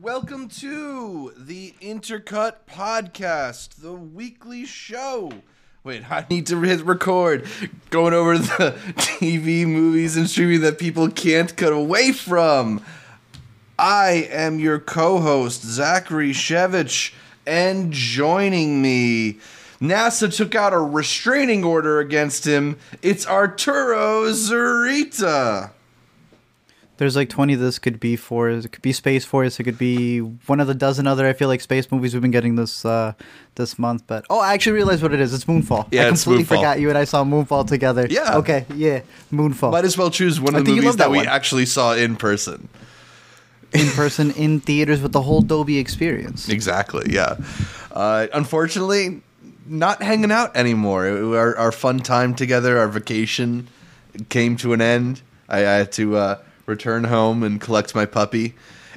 Welcome to the Intercut Podcast, the weekly show. Wait, I need to hit record. Going over the TV, movies, and streaming that people can't cut away from. I am your co host, Zachary Shevich, and joining me, NASA took out a restraining order against him. It's Arturo Zurita. There's like 20 this could be for. It could be Space Force. It could be one of the dozen other. I feel like space movies we've been getting this uh, this month. But oh, I actually realized what it is. It's Moonfall. Yeah, I completely Moonfall. forgot you and I saw Moonfall together. Yeah. Okay. Yeah. Moonfall. Might as well choose one I of the movies that, that we actually saw in person. in person in theaters with the whole Dolby experience. Exactly. Yeah. Uh, unfortunately, not hanging out anymore. Our, our fun time together, our vacation, came to an end. I, I had to uh, return home and collect my puppy.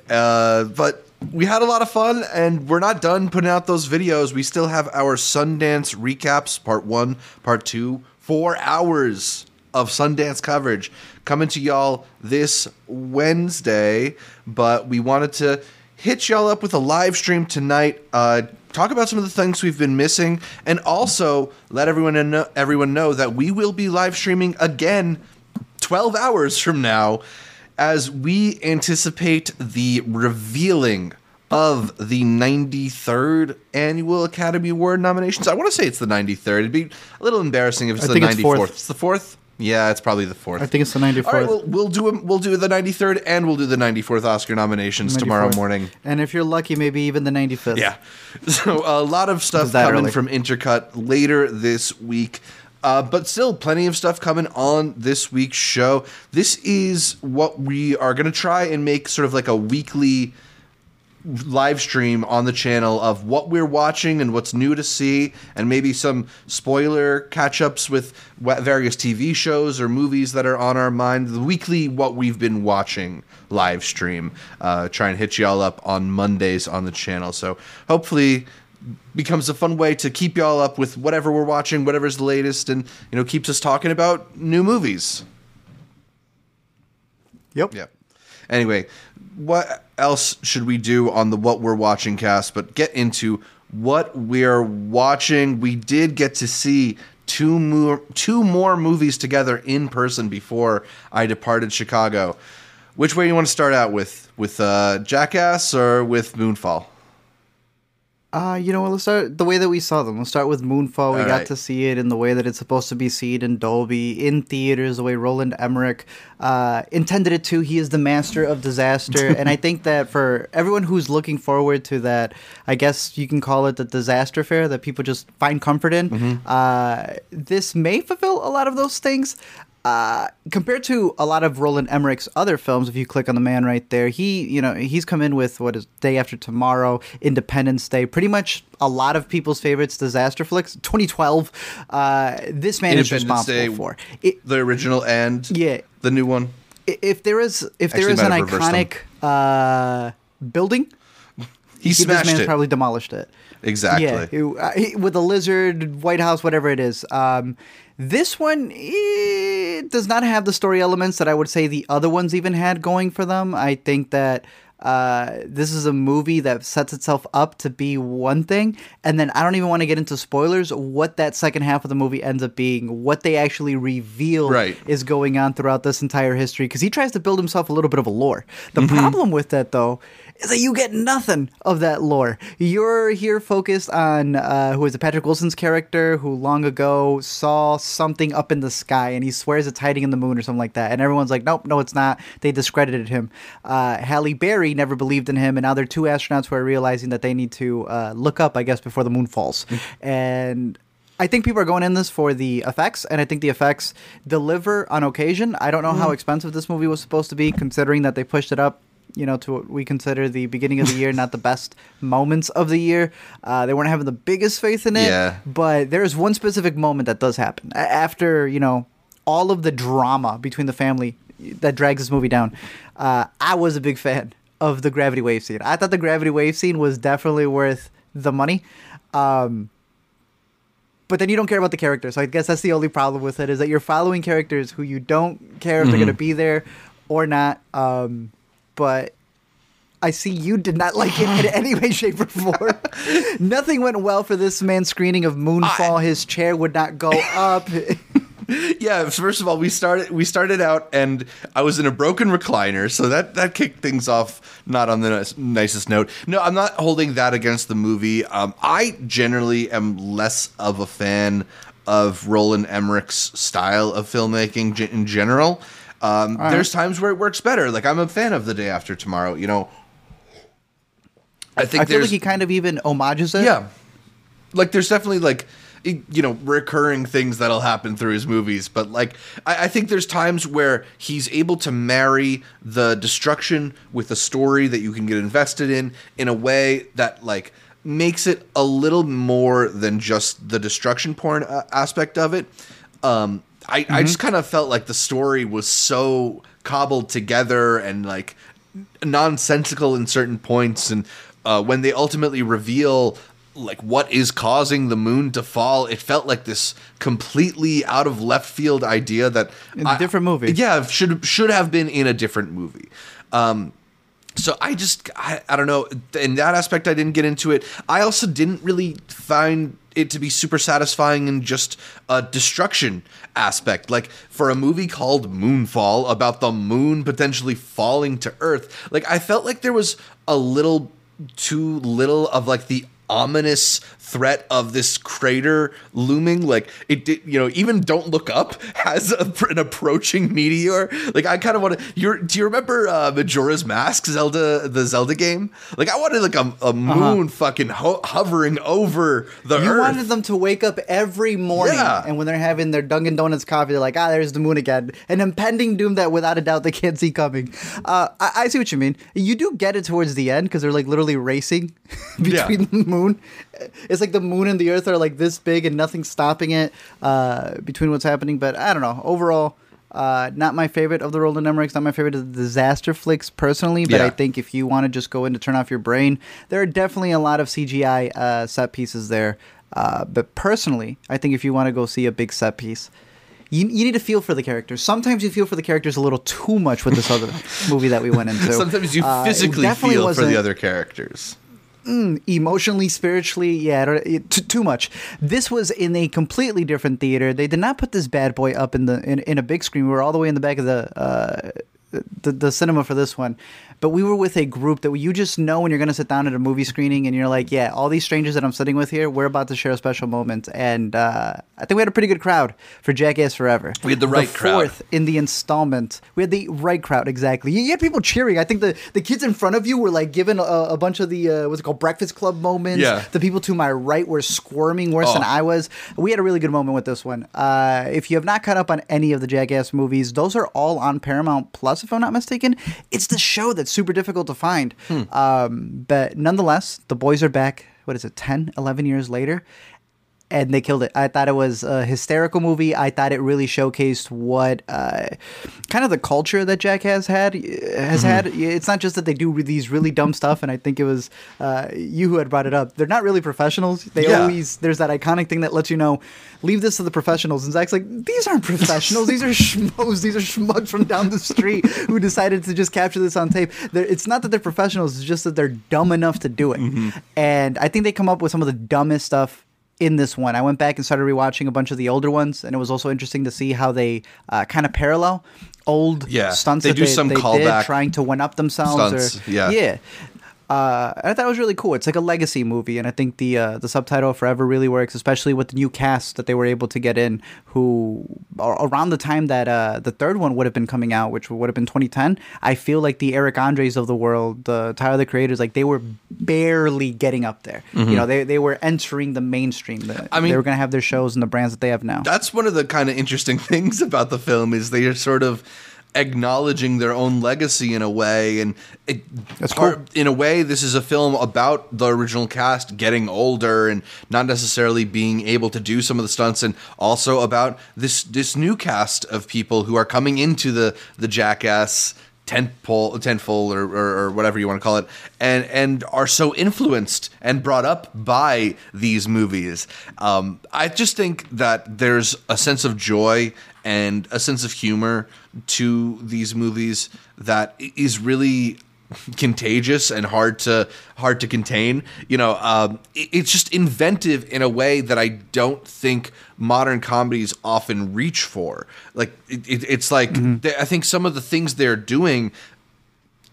Uh, but we had a lot of fun, and we're not done putting out those videos. We still have our Sundance recaps, part one, part two, four hours of Sundance coverage coming to y'all this Wednesday. But we wanted to hit y'all up with a live stream tonight. Uh, talk about some of the things we've been missing, and also let everyone know, everyone know that we will be live streaming again 12 hours from now as we anticipate the revealing of the 93rd annual Academy Award nominations. I want to say it's the 93rd. It'd be a little embarrassing if it's I the think it's 94th. fourth. It's the 4th? Yeah, it's probably the 4th. I think it's the 94th. All right, well, we'll do we'll do the 93rd and we'll do the 94th Oscar nominations tomorrow morning. And if you're lucky, maybe even the 95th. Yeah. So a lot of stuff coming early? from Intercut later this week. Uh, but still, plenty of stuff coming on this week's show. This is what we are going to try and make sort of like a weekly live stream on the channel of what we're watching and what's new to see, and maybe some spoiler catch ups with various TV shows or movies that are on our mind. The weekly What We've Been Watching live stream. Uh, try and hit y'all up on Mondays on the channel. So hopefully becomes a fun way to keep y'all up with whatever we're watching, whatever's the latest, and you know keeps us talking about new movies. Yep. Yep. Anyway, what else should we do on the What We're Watching cast but get into what we're watching? We did get to see two more two more movies together in person before I departed Chicago. Which way do you want to start out with? With uh, Jackass or with Moonfall? Uh, you know what? Let's start the way that we saw them. Let's start with Moonfall. We All got right. to see it in the way that it's supposed to be seen in Dolby, in theaters, the way Roland Emmerich uh, intended it to. He is the master of disaster. and I think that for everyone who's looking forward to that, I guess you can call it the disaster fare that people just find comfort in, Mm-hmm. uh, this may fulfill a lot of those things. Uh, compared to a lot of Roland Emmerich's other films, if you click on the man right there, he, you know, he's come in with what is Day After Tomorrow, Independence Day, pretty much a lot of people's favorites, disaster flicks. 2012, uh, this man is responsible Day. for. It, The original and Yeah. the new one. if there is, if there Actually, is an might have reversed them. iconic uh, building, He this smashed man's it. probably demolished it. Exactly. Yeah, it- uh, he- with a lizard, White House, whatever it is. Um, this one it does not have the story elements that I would say the other ones even had going for them. I think that uh, this is a movie that sets itself up to be one thing, and then I don't even want to get into spoilers. What that second half of the movie ends up being, what they actually reveal Right. is going on throughout this entire history, because he tries to build himself a little bit of a lore. The Mm-hmm. problem with that, though, is that you get nothing of that lore. You're here focused on uh, who is it, Patrick Wilson's character, who long ago saw something up in the sky, and he swears it's hiding in the moon or something like that. And everyone's like, nope, no, it's not. They discredited him. Uh, Halle Berry never believed in him, and now there are two astronauts who are realizing that they need to uh, look up, I guess, before the moon falls. and I think people are going in this for the effects, and I think the effects deliver on occasion. I don't know how expensive this movie was supposed to be, considering that they pushed it up, you know, to what we consider the beginning of the year, not the best moments of the year. Uh, they weren't having the biggest faith in it, Yeah. but there is one specific moment that does happen after you know all of the drama between the family that drags this movie down. Uh, I was a big fan of the gravity wave scene. I thought the gravity wave scene was definitely worth the money. Um, but then you don't care about the characters. So I guess that's the only problem with it is that you're following characters who you don't care if they're going to be there or not. Um, but I see you did not like it in any way, shape, or form. Nothing went well for this man's screening of Moonfall. His chair would not go up. yeah first of all we started we started out and i was in a broken recliner so that that kicked things off not on the nice, nicest note no i'm not holding that against the movie um, i generally am less of a fan of roland emmerich's style of filmmaking in general um, right. there's times where it works better like i'm a fan of the day after tomorrow you know i think I feel like he kind of even homages it. yeah. Like there's definitely like you know recurring things that'll happen through his movies, but like I, I think there's times where he's able to marry the destruction with a story that you can get invested in in a way that like makes it a little more than just the destruction porn uh, aspect of it. Um, I, I just kind of felt like the story was so cobbled together and like nonsensical in certain points and uh, when they ultimately reveal like what is causing the moon to fall it felt like this completely out of left field idea that In a different movie. yeah should should have been in a different movie um so I just I, I don't know in that aspect I didn't get into it. I also didn't really find it to be super satisfying in just a destruction aspect. Like for a movie called Moonfall about the moon potentially falling to Earth, like I felt like there was a little too little of like the ominous threat of this crater looming like it did you know even don't look up has a, an approaching meteor like i kind of want to you do you remember uh majora's mask zelda the zelda game like i wanted like a, a moon fucking ho- hovering over the You earth wanted them to wake up every morning, Yeah. and when they're having their Dunkin' Donuts coffee, they're like, "Ah, there's the moon again." An impending doom that, without a doubt, they can't see coming. Uh, I, I see what you mean. You do get it towards the end because they're like literally racing between Yeah. the moon. It's like the moon and the Earth are like this big, and nothing's stopping it uh, between what's happening. But I don't know. Overall. Uh, not my favorite of the Roland Emmerichs. Not my favorite of the disaster flicks personally, but Yeah. I think if you want to just go in to turn off your brain, there are definitely a lot of CGI uh, set pieces there. Uh, but personally, I think if you want to go see a big set piece, you, you need to feel for the characters. Sometimes you feel for the characters a little too much with this other movie that we went into. sometimes you Uh, physically feel for the other characters emotionally, spiritually, yeah, t- too much. This was in a completely different theater. They did not put this bad boy up in the in, in a big screen. We were all the way in the back of the uh, the, the cinema for this one. But we were with a group that you just know when you're going to sit down at a movie screening and you're like, yeah, all these strangers that I'm sitting with here, we're about to share a special moment. And uh, I think we had a pretty good crowd for Jackass Forever. We had the right crowd. fourth in the installment. We had the right crowd, exactly. You, you had people cheering. I think the, the kids in front of you were like given a, a bunch of the, uh, what's it called, Breakfast Club moments. Yeah. The people to my right were squirming worse than Oh. I was. We had a really good moment with this one. Uh, if you have not caught up on any of the Jackass movies, those are all on Paramount Plus, if I'm not mistaken. It's the show that's super difficult to find. Um, but nonetheless, the boys are back. What is it, 10, 11 years later? And they killed it. I thought it was a hysterical movie. I thought it really showcased what uh, kind of the culture that Jack has had has had. It's not just that they do these really dumb stuff, and I think it was uh, you who had brought it up. They're not really professionals. They Yeah. always there's that iconic thing that lets you know, leave this to the professionals. And Zach's like, these aren't professionals. these are schmoes. These are schmucks from down the street who decided to just capture this on tape. They're, it's not that they're professionals. It's just that they're dumb enough to do it. And I think they come up with some of the dumbest stuff in this one. I went back and started rewatching a bunch of the older ones, and it was also interesting to see how they uh, kind of parallel old Yeah, stunts they that do they, some they callback did, trying to one up themselves. stunts, or, yeah. yeah. Uh, I thought it was really cool. It's like a legacy movie, and I think the uh, the subtitle Forever really works, especially with the new cast that they were able to get in. Who ar- around the time that uh, the third one would have been coming out, which would have been 2010, I feel like the Eric Andres of the world, the Tyler the Creators, like they were barely getting up there. You know, they they were entering the mainstream. The, Mm-hmm. I mean- they were going to have their shows and the brands that they have now. that's one of the kind of interesting things about the film is they are sort of acknowledging their own legacy in a way and it, That's part- cool. in a way this is a film about the original cast getting older and not necessarily being able to do some of the stunts and also about this this new cast of people who are coming into the the jackass tentpole tentful or, or, or whatever you want to call it and and are so influenced and brought up by these movies um, i just think that there's a sense of joy and a sense of humor to these movies that is really contagious and hard to hard to contain. You know, um, it, it's just inventive in a way that I don't think modern comedies often reach for. Like it, it, it's like they, I think some of the things they're doing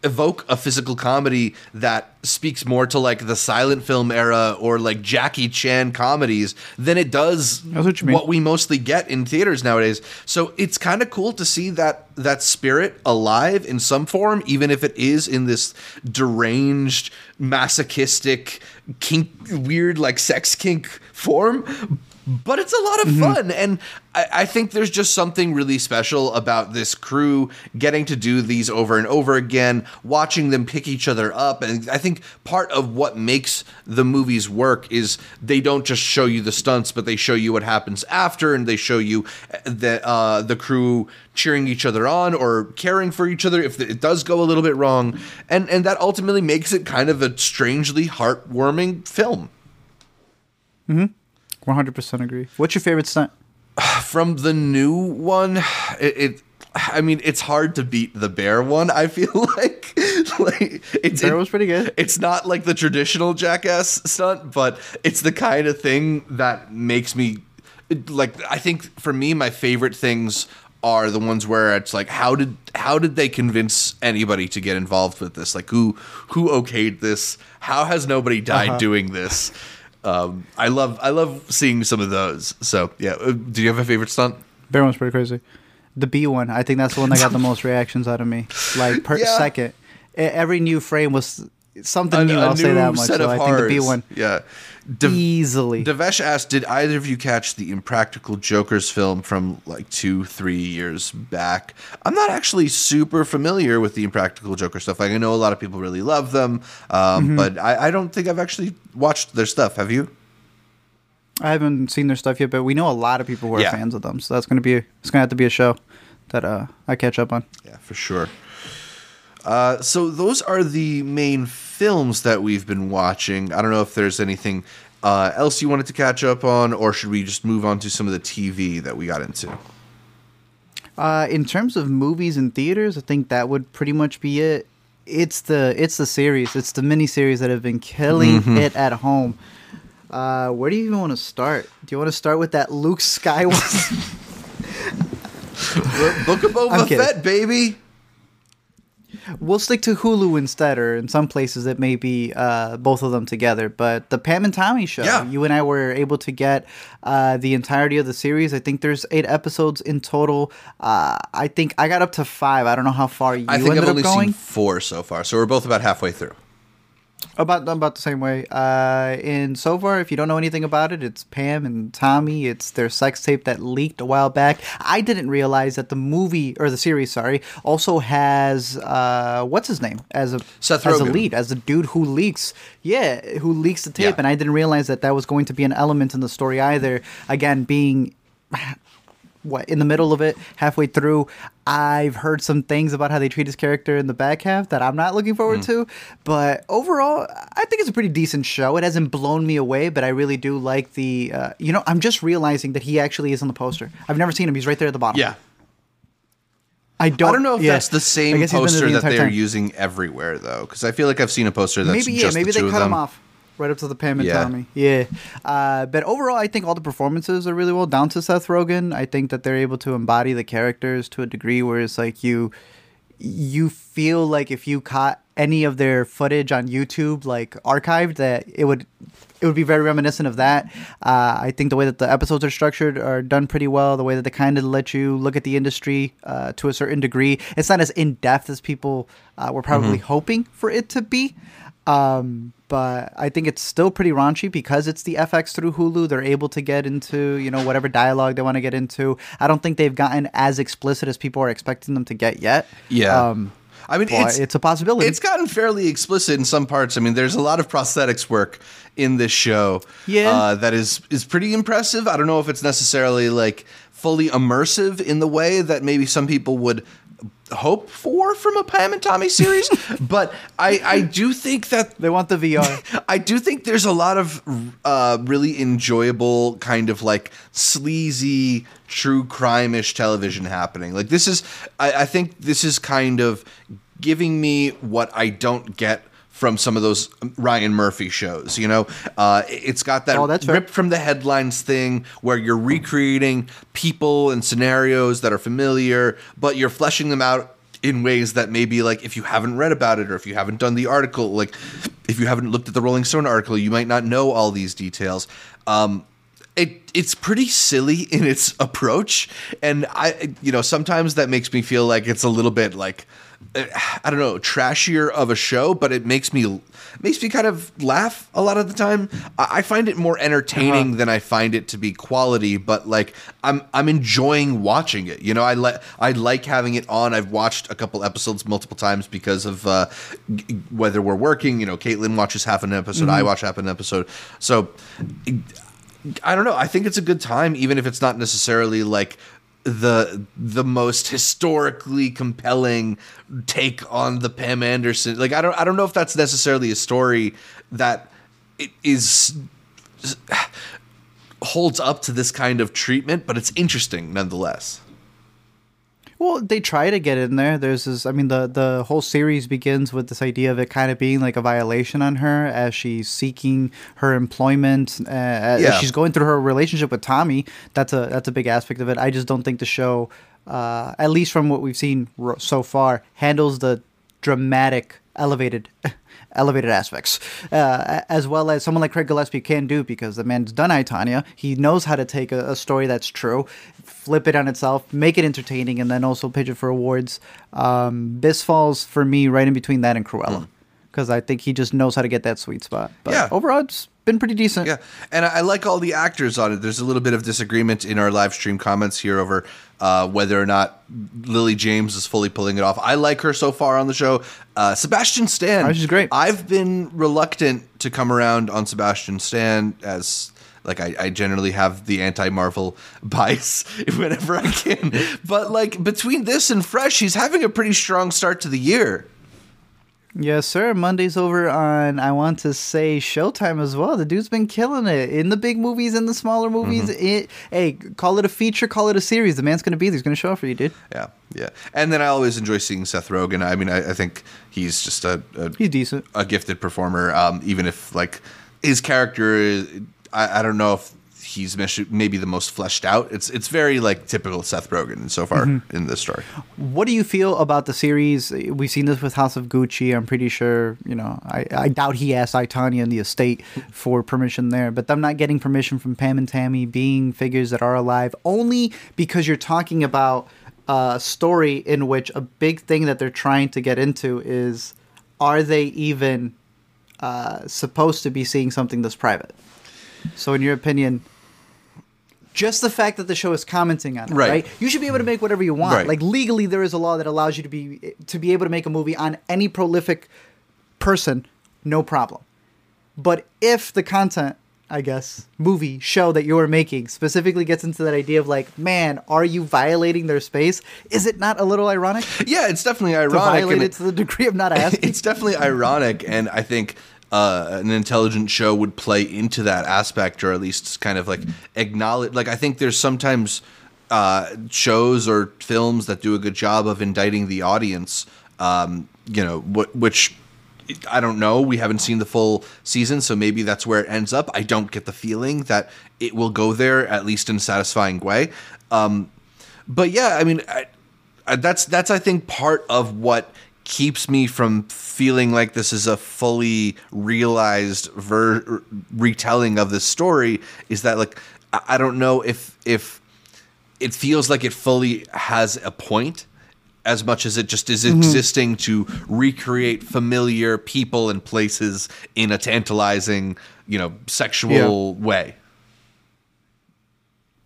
evoke a physical comedy that speaks more to like the silent film era or like Jackie Chan comedies than it does That's what we mostly get in theaters nowadays. So it's kind of cool to see that that spirit alive in some form, even if it is in this deranged, masochistic, kink, weird like sex kink form. But it's a lot of mm-hmm. fun, and I, I think there's just something really special about this crew getting to do these over and over again, watching them pick each other up, and I think part of what makes the movies work is they don't just show you the stunts, but they show you what happens after, and they show you eh, the uh, the crew cheering each other on or caring for each other if it does go a little bit wrong, and and that ultimately makes it kind of a strangely heartwarming film. Mm-hmm. 100% agree. What's your favorite stunt? from the new one it, it i mean it's hard to beat the bear one i feel like like it's Bear it- was pretty good. it's not like the traditional jackass stunt but it's the kind of thing that makes me like i think for me my favorite things are the ones where it's like how did how did they convince anybody to get involved with this like who who okayed this how has nobody died Uh-huh. doing this um, I love I love seeing some of those. So yeah, uh, do you have a favorite stunt? Bear one's pretty crazy. The bee one, I think that's the one that got the most reactions out of me. Like per Yeah. second, every new frame was something A- new. a I'll say that much. So I think the bee one Yeah. De- easily. Devesh asked, "Did either of you catch the Impractical Jokers film from like two, three years back?" I'm not actually super familiar with the Impractical Joker stuff. Like I know a lot of people really love them, um, Mm-hmm. but I, I don't think I've actually watched their stuff. Have you? I haven't seen their stuff yet, but we know a lot of people who are Yeah. fans of them. So that's gonna be it's gonna have to be a show that uh, I catch up on. Yeah, for sure. Uh, so those are the main films that we've been watching. I don't know if there's anything uh, else you wanted to catch up on, or should we just move on to some of the TV that we got into? Uh, in terms of movies and theaters, I think that would pretty much be it. It's the it's the series, it's the mini series that have been killing Mm-hmm. it at home. Uh, where do you even want to start? Do you want to start with that Luke Skywalker? Book of Boba. Fett, baby. We'll stick to Hulu instead, or in some places it may be uh, both of them together. But the Pam and Tommy show, Yeah. you and I were able to get uh, the entirety of the series. I think there's eight episodes in total. Uh, I think I got up to five. I don't know how far you I think ended I've only up going. seen four so far, so we're both about halfway through. About about the same way. Uh, and so far, if you don't know anything about it, it's Pam and Tommy. It's their sex tape that leaked a while back. I didn't realize that the movie or the series, sorry, also has uh, what's his name as a Seth as a lead, as the dude who leaks. Yeah, who leaks the tape, Yeah. and I didn't realize that that was going to be an element in the story either. Again, being what in the middle of it, halfway through, I've heard some things about how they treat his character in the back half that I'm not looking forward to. But overall, I think it's a pretty decent show. It hasn't blown me away, but I really do like the. Uh, you know, I'm just realizing that he actually is on the poster. I've never seen him. He's right there at the bottom. Yeah. I don't. I don't know if yeah. that's the same guess he's been there poster the that they're time. using everywhere, though, because I feel like I've seen a poster that's maybe yeah, maybe the they cut them. him off right up to the Pam and Yeah. Tommy. Yeah, uh, but overall, I think all the performances are really well down to Seth Rogen. I think that they're able to embody the characters to a degree where it's like you you feel like if you caught any of their footage on YouTube, like archived, that it would it would be very reminiscent of that. Uh, I think the way that the episodes are structured are done pretty well. The way that they kind of let you look at the industry uh, to a certain degree. It's not as in depth as people uh, were probably hoping for it to be. Um, but I think it's still pretty raunchy because it's the FX through Hulu. They're able to get into you know whatever dialogue they want to get into. I don't think they've gotten as explicit as people are expecting them to get yet. Yeah. Um, I mean, it's, it's, a possibility. It's gotten fairly explicit in some parts. I mean, there's a lot of prosthetics work in this show. Yeah. Uh, that is is pretty impressive. I don't know if it's necessarily like fully immersive in the way that maybe some people would hope for from a Pam and Tommy series, but I I do think that they want the VR. I do think there's a lot of uh, really enjoyable kind of like sleazy true crime-ish television happening. Like this is, I, I think this is kind of giving me what I don't get from some of those Ryan Murphy shows. You know, uh, it's got that Oh, fair. ripped from the headlines thing where you're recreating people and scenarios that are familiar, but you're fleshing them out in ways that maybe like if you haven't read about it or if you haven't done the article, like if you haven't looked at the Rolling Stone article, you might not know all these details. Um, it it's pretty silly in its approach, and I you know sometimes that makes me feel like it's a little bit like I don't know trashier of a show, but it makes me makes me kind of laugh a lot of the time. I, find it more entertaining Uh-huh. than I find it to be quality, but like I'm I'm enjoying watching it. You know, I like I like having it on. I've watched a couple episodes multiple times because of uh, g- whether we're working. You know, Caitlin watches half an episode, I watch half an episode, so. I don't know. I think it's a good time, even if it's not necessarily like the the most historically compelling take on the Pam Anderson. Like I don't I don't know if that's necessarily a story that it is holds up to this kind of treatment, but it's interesting nonetheless. Well, they try to get in there. There's this. I mean, the the whole series begins with this idea of it kind of being like a violation on her as she's seeking her employment. Uh, as Yeah. she's going through her relationship with Tommy. That's a that's a big aspect of it. I just don't think the show, uh, at least from what we've seen ro- so far, handles the dramatic, elevated. Elevated aspects, uh, as well as someone like Craig Gillespie can do, because the man's done I, Tonya. He knows how to take a, a story that's true, flip it on itself, make it entertaining, and then also pitch it for awards. Um, this falls for me right in between that and Cruella, because I think he just knows how to get that sweet spot. But Yeah. overall, it's been pretty decent. Yeah, and I I like all the actors on it. There's a little bit of disagreement in our live stream comments here over uh, whether or not Lily James is fully pulling it off. I like her so far on the show. Uh, Sebastian Stan, Oh, she's great. I've been reluctant to come around on Sebastian Stan as like I, I generally have the anti-Marvel bias whenever I can. but like between this and Fresh, he's having a pretty strong start to the year. Yes, sir. Monday's over on I want to say Showtime as well. The dude's been killing it in the big movies, in the smaller movies. Mm-hmm. It, hey, call it a feature, call it a series. The man's gonna be there. He's gonna show up for you, dude. Yeah, yeah. And then I always enjoy seeing Seth Rogen. I mean, I, I think he's just a, a He's decent. a gifted performer. Um, even if like his character, is, I, I don't know if he's maybe the most fleshed out. It's it's very like typical Seth Rogen so far Mm-hmm. in this story. What do you feel about the series? We've seen this with House of Gucci. I'm pretty sure, you know, I, I doubt he asked I, Tonya and the estate for permission there, but them not getting permission from Pam and Tommy being figures that are alive only because you're talking about a story in which a big thing that they're trying to get into is are they even uh, supposed to be seeing something that's private? So, in your opinion, just the fact that the show is commenting on it, Right. right? You should be able to make whatever you want. Right. Like legally, there is a law that allows you to be to be able to make a movie on any prolific person, no problem. But if the content, I guess, movie show that you're making specifically gets into that idea of like, man, are you violating their space? Is it not a little ironic Yeah, it's definitely ironic. violate it to the degree of not asking? it's definitely ironic, and I think uh, an intelligent show would play into that aspect, or at least kind of like acknowledge. Like I think there's sometimes uh, shows or films that do a good job of indicting the audience. Um, you know, wh- which. I don't know. We haven't seen the full season, so maybe that's where it ends up. I don't get the feeling that it will go there, at least in a satisfying way. Um, but yeah, I mean, I, I, that's that's I think part of what keeps me from feeling like this is a fully realized ver- retelling of this story is that like I, I don't know if if it feels like it fully has a point as much as it just is mm-hmm. existing to recreate familiar people and places in a tantalizing, you know, sexual way.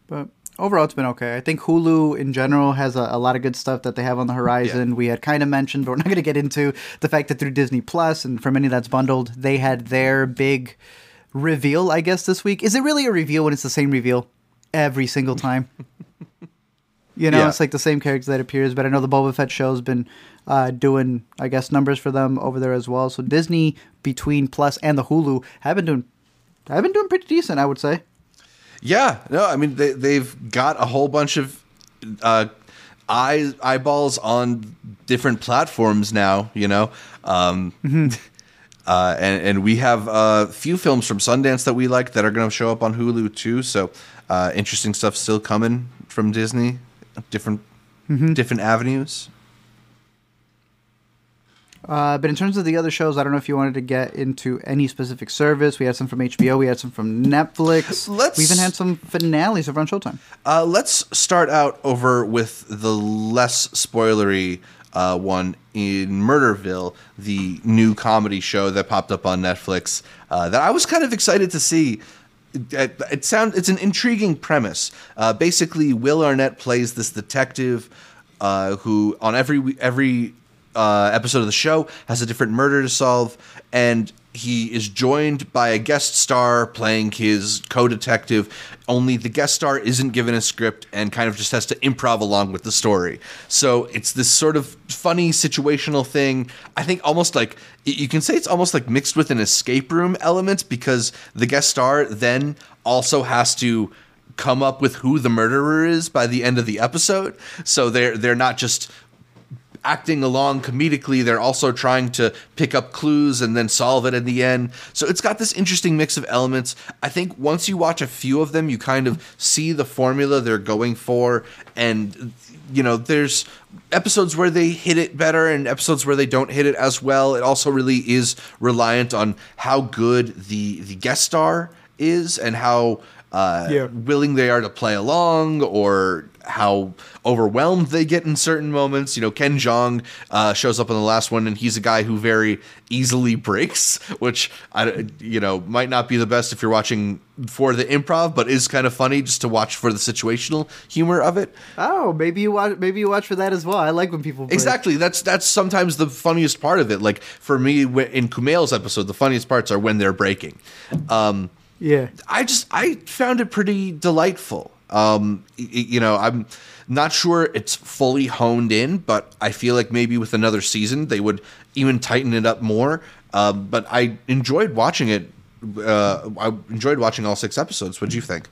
But overall, it's been okay. I think Hulu in general has a, a lot of good stuff that they have on the horizon. Yeah. We had kind of mentioned, but we're not going to get into the fact that through Disney Plus and for many that's bundled, they had their big reveal, I guess, this week. Is it really a reveal when it's the same reveal every single time? You know, Yeah. it's like the same character that appears, but I know the Boba Fett show's been uh, doing, I guess, numbers for them over there as well. So Disney, between Plus and the Hulu, have been doing, have been doing pretty decent, I would say. Yeah, no, I mean they they've got a whole bunch of uh, eye eyeballs on different platforms now. You know, um, uh, and and we have a few films from Sundance that we like that are going to show up on Hulu too. So uh, interesting stuff still coming from Disney, different different avenues. Uh, but in terms of the other shows, I don't know if you wanted to get into any specific service. We had some from HBO. We had some from Netflix. Let's- we even had some finales over on Showtime. Uh, let's start out over with the less spoilery uh, one in Murderville, the new comedy show that popped up on Netflix. Uh, that I was kind of excited to see. It, it sound it's an intriguing premise. Uh, basically, Will Arnett plays this detective uh, who, on every every uh, episode of the show has a different murder to solve, and he is joined by a guest star playing his co-detective. Only the guest star isn't given a script and kind of just has to improv along with the story. So it's this sort of funny situational thing. I think almost like you can say it's almost like mixed with an escape room element because the guest star then also has to come up with who the murderer is by the end of the episode. So they're they're not just acting along comedically they're also trying to pick up clues and then solve it in the end. So it's got this interesting mix of elements. I think once you watch a few of them you kind of see the formula they're going for. And you know there's episodes where they hit it better and episodes where they don't hit it as well. It also really is reliant on how good the the guest star is and how uh, Yeah. willing they are to play along or how overwhelmed they get in certain moments. You know, Ken Jeong uh, shows up in the last one, and he's a guy who very easily breaks, which I, you know, might not be the best if you're watching for the improv, but is kind of funny just to watch for the situational humor of it. Oh, maybe you watch. Maybe you watch for that as well. I like when people break. Exactly. That's that's sometimes the funniest part of it. Like for me, in Kumail's episode, the funniest parts are when they're breaking. Um, Yeah. I just I found it pretty delightful. Um, you know, I'm not sure it's fully honed in, but I feel like maybe with another season they would even tighten it up more. Um, but I enjoyed watching it. Uh, I enjoyed watching all six episodes. What do you think?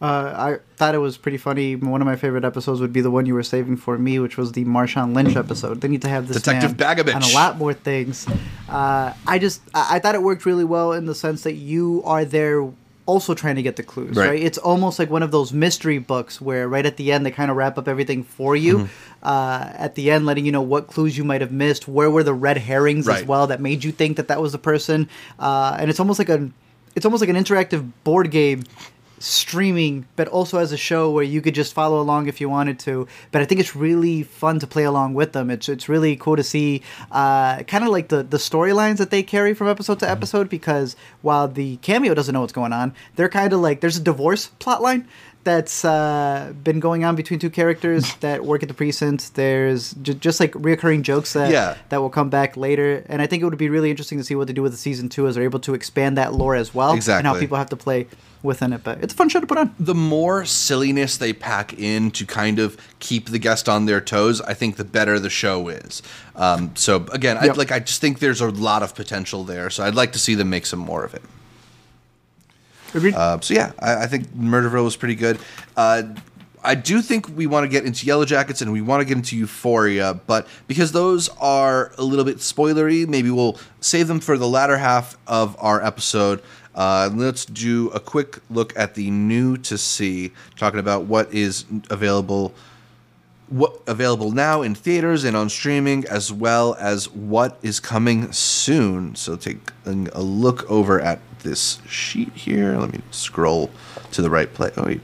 Uh, I thought it was pretty funny. One of my favorite episodes would be the one you were saving for me, which was the Marshawn Lynch episode. They need to have this Detective Bagovich. on a lot more things. Uh, I just I, I thought it worked really well in the sense that you are there also trying to get the clues. Right. Right. It's almost like one of those mystery books where right at the end they kind of wrap up everything for you. Mm-hmm. Uh, at the end, letting you know what clues you might have missed, where were the red herrings Right. as well that made you think that that was the person. Uh, and it's almost like a it's almost like an interactive board game streaming, but also as a show where you could just follow along if you wanted to. But I think it's really fun to play along with them. It's it's really cool to see uh, kind of like the the storylines that they carry from episode to episode. Because while the cameo doesn't know what's going on, they're kind of like there's a divorce plot line that's uh, been going on between two characters that work at the precinct. There's j- just like reoccurring jokes that Yeah. that will come back later, and I think it would be really interesting to see what they do with the season two as they're able to expand that lore as well, exactly. and how people have to play within it. But it's a fun show to put on. the more silliness they pack in to kind of keep the guest on their toes, I think the better the show is. Um, so again, I, like I just think there's a lot of potential there. So I'd like to see them make some more of it. Agreed. Uh, so yeah, I, I think Murderville was pretty good. Uh, I do think we want to get into Yellow Jackets and we want to get into Euphoria, but because those are a little bit spoilery, maybe we'll save them for the latter half of our episode. Uh, let's do a quick look at the new to see, talking about what is available what available now in theaters and on streaming, as well as what is coming soon. So take a look over at this sheet here. Let me scroll to the right place. Oh wait,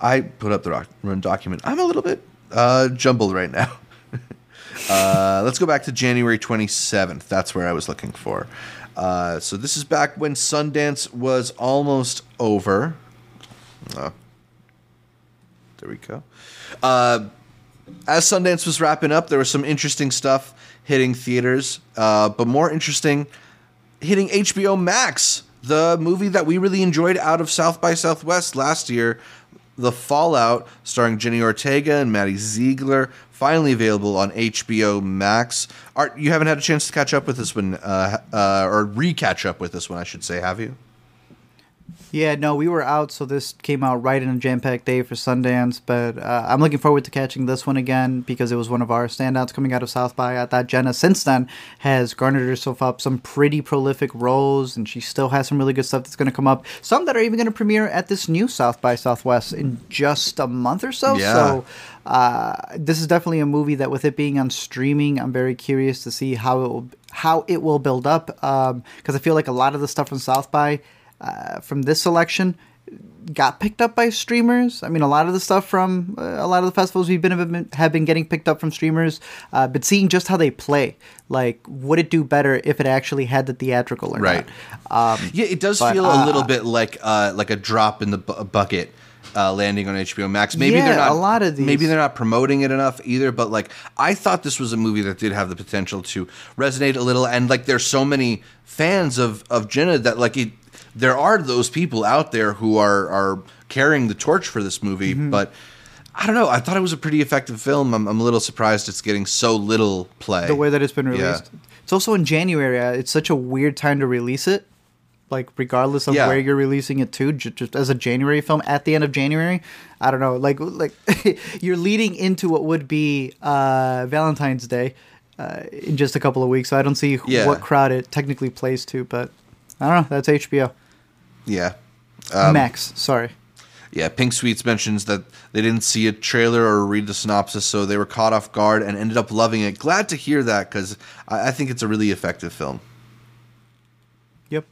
I put up the run document. I'm a little bit uh, jumbled right now. uh, let's go back to January 27th. That's where I was looking for. Uh, so this is back when Sundance was almost over. Oh. There we go. Uh, as Sundance was wrapping up, there was some interesting stuff hitting theaters, uh, but more interesting, hitting HBO Max, the movie that we really enjoyed out of South by Southwest last year, The Fallout, starring Jenna Ortega and Maddie Ziegler, finally available on HBO Max. Art, you haven't had a chance to catch up with this one, uh, uh, or re-catch up with this one, I should say, have you? Yeah, no, we were out, so this came out right in a jam packed day for Sundance. But uh, I'm looking forward to catching this one again because it was one of our standouts coming out of South by. I thought Jenna, since then, has garnered herself up some pretty prolific roles, and she still has some really good stuff that's going to come up. Some that are even going to premiere at this new South by Southwest in just a month or so. Yeah. So uh, this is definitely a movie that, with it being on streaming, I'm very curious to see how it will how it will build up because I feel like a lot of the stuff from South by uh, from this selection got picked up by streamers. I mean, a lot of the stuff from uh, a lot of the festivals we've been have been, have been getting picked up from streamers, uh, but seeing just how they play, like, would it do better if it actually had the theatrical or Right. not? Um, Yeah, it does But, feel uh, a little bit like uh, like a drop in the bu- bucket. Uh, landing on HBO Max. Maybe Yeah, they're not. a lot of these- Maybe they're not promoting it enough either. But like, I thought this was a movie that did have the potential to resonate a little. And like, there's so many fans of of Jenna that like it. There are those people out there who are are carrying the torch for this movie. Mm-hmm. But I don't know. I thought it was a pretty effective film. I'm, I'm a little surprised it's getting so little play. the way that it's been Yeah. released. It's also in January. Uh, It's such a weird time to release it. Like regardless of Yeah. where you're releasing it to, ju- just as a January film at the end of January, I don't know. Like like you're leading into what would be uh, Valentine's Day uh, in just a couple of weeks. So I don't see Yeah. what crowd it technically plays to, but I don't know. That's HBO yeah. Max. Sorry. Yeah, Pink Sweets mentions that they didn't see a trailer or read the synopsis, so they were caught off guard and ended up loving it. Glad to hear that because I, I think it's a really effective film. Yep.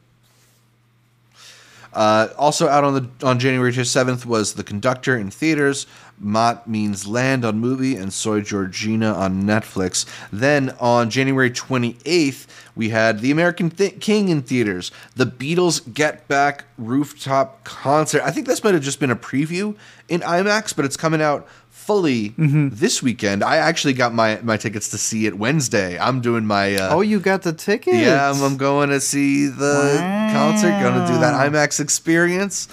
Uh, also out on the on January seventh was The Conductor in theaters, Mott Means Land on movie, and Soy Georgina on Netflix. Then on January twenty eighth, we had The American Th- King in theaters, The Beatles Get Back rooftop concert. I think this might have just been a preview in IMAX, but it's coming out fully this weekend. I actually got my my tickets to see it Wednesday. I'm doing my uh, Oh, you got the tickets? yeah, I'm, I'm going to see the concert. Going to do that IMAX experience.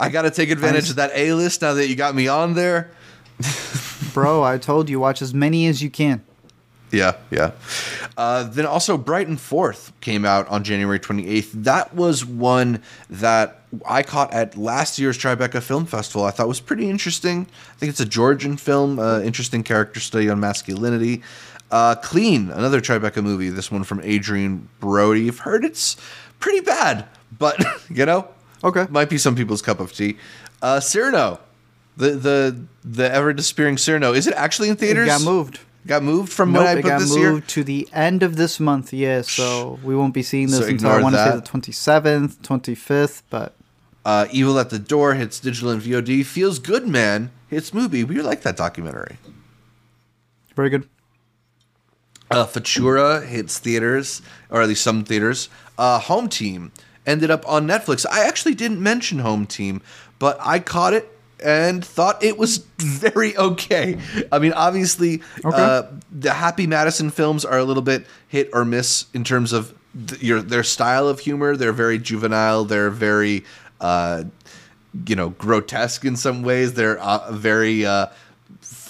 I got to take advantage Nice. of that A list now that you got me on there. Bro, I told you, watch as many as you can. Yeah, yeah. Uh, then also Brighton Fourth came out on January 28th. That was one that I caught at last year's Tribeca Film Festival. I thought was pretty interesting. I think it's a Georgian film, uh, interesting character study on masculinity. Uh, Clean, another Tribeca movie. This one from Adrien Brody. I've heard it's pretty bad, but you know, Okay. might be some people's cup of tea. Uh, Cyrano, the the the ever disappearing Cyrano. Is it actually in It theaters? got moved. Got moved from Nope, when I it got this moved to the end of this month. Yeah, so we won't be seeing this So until I want to say the twenty seventh, twenty fifth. But Uh, Evil at the Door hits digital and VOD. Feels good, man. Hits movie. We like that documentary. very good. Uh, Fatura hits theaters, or at least some theaters. Uh, Home Team ended up on Netflix. I actually didn't mention Home Team, but I caught it and thought it was very okay. I mean, obviously, Okay. uh, the Happy Madison films are a little bit hit or miss in terms of th- your their style of humor. They're very juvenile. They're very, uh, you know, grotesque in some ways. They're uh, very.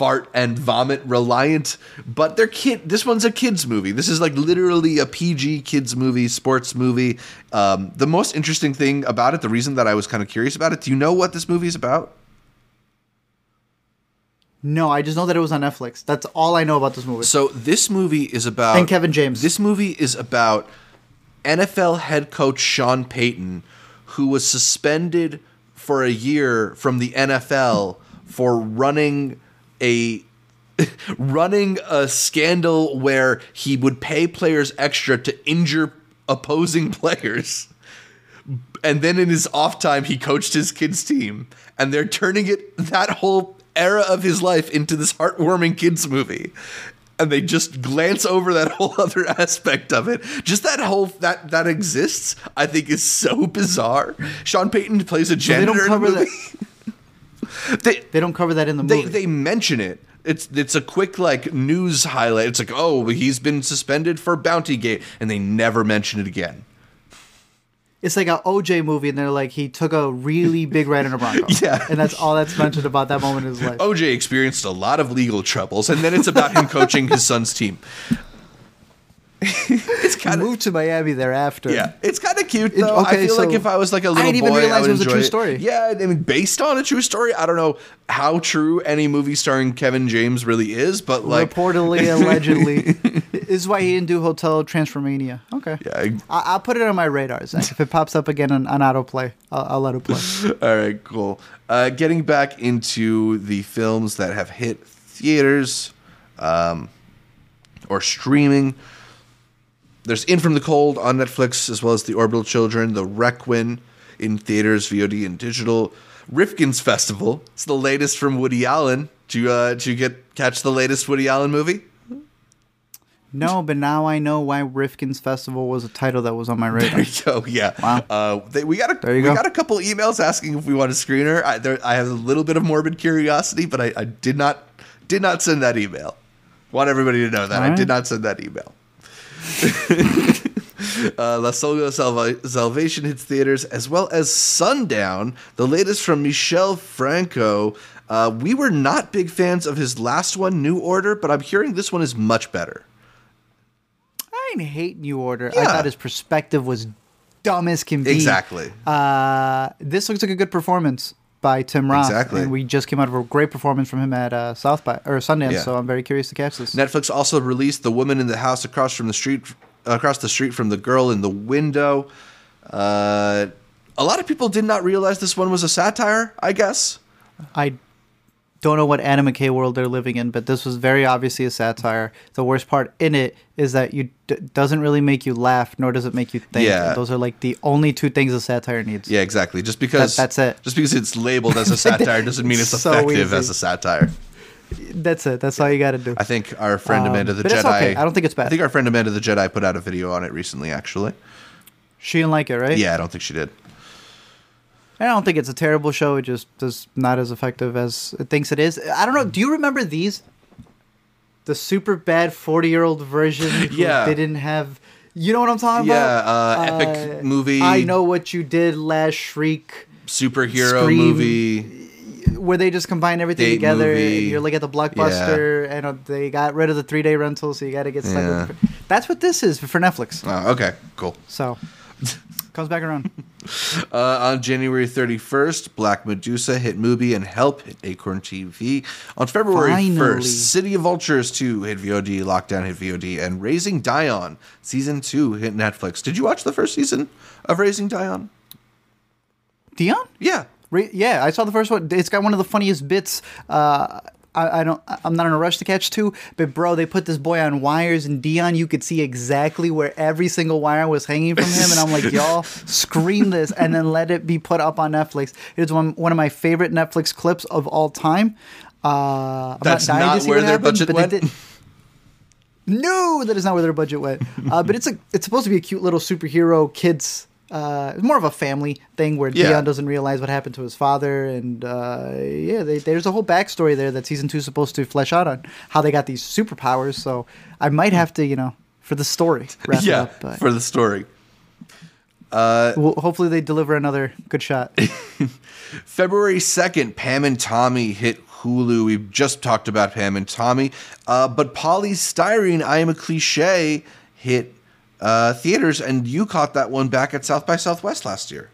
Fart and vomit reliant, but they're kid. This one's a kids movie. This is like literally a PG kids movie, sports movie. Um, the most interesting thing about it, the reason that I was kind of curious about it, do you know what this movie is about? No, I just know that it was on Netflix. That's all I know about this movie. So this movie is about And Kevin James. This movie is about NFL head coach Sean Payton, who was suspended for a year from the NFL for running a running a scandal where he would pay players extra to injure opposing players. And then in his off time, he coached his kids' team, and they're turning it that whole era of his life into this heartwarming kids movie. And they just glance over that whole other aspect of it. Just that whole that that exists, I think, is so bizarre. Sean Payton plays a janitor don't in the movie. They, they don't cover that in the they movie. they mention it. It's it's a quick like news highlight. It's like, oh, he's been suspended for Bounty Gate, and they never mention it again. it's like an OJ movie, and they're like, he took a really big ride in a Bronco. Yeah. and that's all that's mentioned about that moment in his life. OJ experienced a lot of legal troubles, and then it's about him coaching his son's team. it's kind of Moved to Miami thereafter. yeah, it's kind of cute It- though. I okay, feel like if I was like a little I didn't even boy, I realize it was a true story. Yeah, I mean, based on a true story. I don't know how true any movie starring Kevin James really is, but like, Reportedly, allegedly. this is why he didn't do Hotel Transformania. Okay. yeah. I- I- I'll put it on my radar, Zach. If it pops up again on, on autoplay, I'll, I'll let it play. All right, cool. Uh, getting back into the films that have hit theaters um, or streaming. There's In From the Cold on Netflix, as well as The Orbital Children, The Requiem in theaters, VOD, and digital. Rifkin's Festival. It's the latest from Woody Allen. Did you, uh, did you get catch the latest Woody Allen movie? No, but now I know why Rifkin's Festival was a title that was on my radar. There you go. Yeah. Wow. Uh, they, we got a we go. got a couple emails asking if we want a screener. I, there, I have a little bit of morbid curiosity, but I, I did not did not send that email. Want everybody to know that I did not send that email. uh, La Solga Salva- Salvation hits theaters as well as Sundown, the latest from Michel Franco. Uh, we were not big fans of his last one, New Order, but I'm hearing this one is much better. I didn't hate New Order. Yeah. I thought his perspective was dumb as can be. Exactly. Uh, this looks like a good performance by Tim Roth. Exactly. And we just came out of a great performance from him at uh, South by or Sundance, Yeah. so I'm very curious to catch this. Netflix also released "The Woman in the House Across from the Street," across the street from the girl in the window. Uh, a lot of people did not realize this one was a satire. I guess. I don't know what Adam McKay world they're living in, but this was very obviously a satire. The worst part in it is that you d- doesn't really make you laugh, nor does it make you think. Yeah. Those are like the only two things a satire needs. Yeah, exactly. Just because That- that's it. Just because it's labeled as a satire doesn't mean it's So effective easy. as a satire. That's it. That's all you got to do. I think our friend Um, Amanda the but Jedi. it's okay. I don't think it's bad. I think our friend Amanda the Jedi put out a video on it recently. Actually, She didn't like it, right? yeah, I don't think she did. I don't think it's a terrible show. It just is not as effective as it thinks it is. I don't know. Do you remember these? The super bad forty-year-old version. Yeah. Didn't have. You know what I'm talking Yeah, about? uh, epic movie. I know what you did. Last shriek. Superhero Scream. movie. Where they just combine everything Date together. movie. You're like at the blockbuster, and uh, they got rid of the three-day rental, so you got to get stuck. Yeah. with That's what this is for Netflix. Oh, okay, cool. So comes back around. Uh, on January 31st, Black Medusa hit Mubi and Help hit Acorn TV. On February Finally. 1st, City of Vultures 2 hit VOD, Lockdown hit VOD, and Raising Dion season 2 hit Netflix. Did you watch the first season of Raising Dion? Dion. Yeah. Re- yeah, I saw the first one. It's got one of the funniest bits. Uh, I, I don't. I'm not in a rush to catch two, but bro, they put this boy on wires, and Dion, you could see exactly where every single wire was hanging from him, and I'm like, y'all, screen this, and then let it be put up on Netflix. It's one one of my favorite Netflix clips of all time. Uh, I'm That's not where their happens, budget but they went? did- no, that is not where their budget went. Uh, but it's a it's supposed to be a cute little superhero kids. Uh, it's more of a family thing where Yeah. Dion doesn't realize what happened to his father, and uh, yeah, they, there's a whole backstory there that season two is supposed to flesh out on how they got these superpowers. So I might have to, you know, for the story, wrap it yeah, up. But for the story. well, hopefully they deliver another good shot. February 2nd, Pam and Tommy hit Hulu. We just talked about Pam and Tommy. Uh, but Polystyrene, I Am a Cliche, hit uh, theaters, and you caught that one back at South by Southwest last year.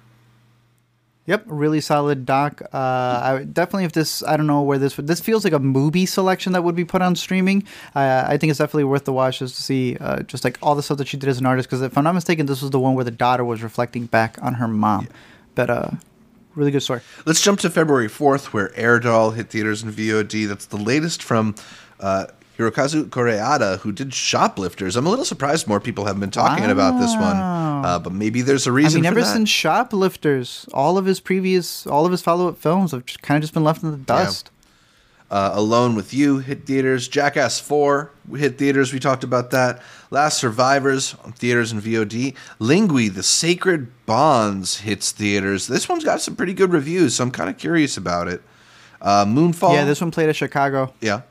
Yep, really solid doc. Uh, I definitely if this, I don't know where this. This feels like a movie selection that would be put on streaming. Uh, I think it's definitely worth the watch just to see uh, just like all the stuff that she did as an artist. Because if I'm not mistaken, this was the one where the daughter was reflecting back on her mom. But uh, really good story. Let's jump to February 4th, where Air Doll hit theaters and VOD. That's the latest from uh, Hirokazu Koreeda, who did Shoplifters. I'm a little surprised more people haven't been talking about this one, uh, but maybe there's a reason mean, for ever that. since Shoplifters, all of his previous, all of his follow-up films have just kind of just been left in the dust. Uh, Alone with You hit theaters. Jackass 4 hit theaters. We talked about that. Last Survivors on theaters and VOD. Lingui, The Sacred Bonds hits theaters. This one's got some pretty good reviews, so I'm kind of curious about it. Uh, Moonfall. Yeah, this one played at Chicago. Yeah.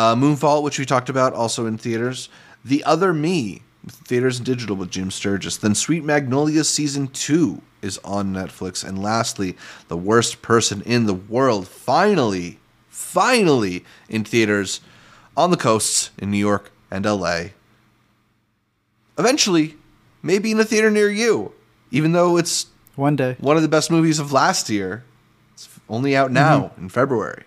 Uh, Moonfall, which we talked about, also in theaters. The Other Me, theaters and digital with Jim Sturgess. Then Sweet Magnolia Season 2 is on Netflix. And lastly, The Worst Person in the World, finally, finally in theaters on the coasts in New York and LA. eventually, maybe in a theater near you. Even though it's One day. one of the best movies of last year, it's only out now Mm-hmm. in February.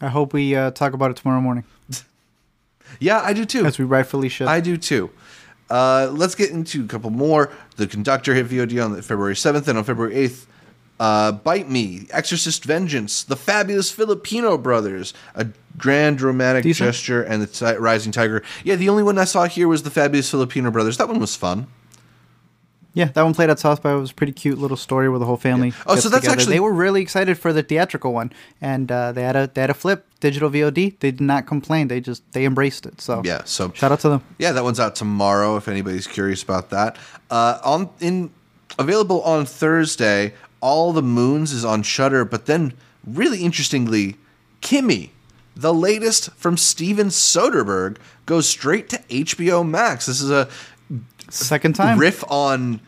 I hope we uh, talk about it tomorrow morning, Yeah, I do too. as we rightfully should. I do too. Uh, let's get into a couple more. The Conductor hit VOD on February 7th, and on February 8th, uh, Bite Me, Exorcist Vengeance, The Fabulous Filipino Brothers, A Grand Romantic Decent. Gesture, and The Ti- Rising Tiger. Yeah, the only one I saw here was The Fabulous Filipino Brothers. That one was fun. Yeah, that one played at South by. It was a pretty cute little story where the whole family. Oh, gets so that's together. actually- They were really excited for the theatrical one, and uh, they had a they had a flip digital VOD. They did not complain. They just they embraced it. So Yeah, so shout out to them. Yeah, that one's out tomorrow. If anybody's curious about that, uh, on in available on Thursday. All the Moons is on Shudder, but then really interestingly, Kimi, the latest from Steven Soderbergh, goes straight to HBO Max. This is a Second time. riff on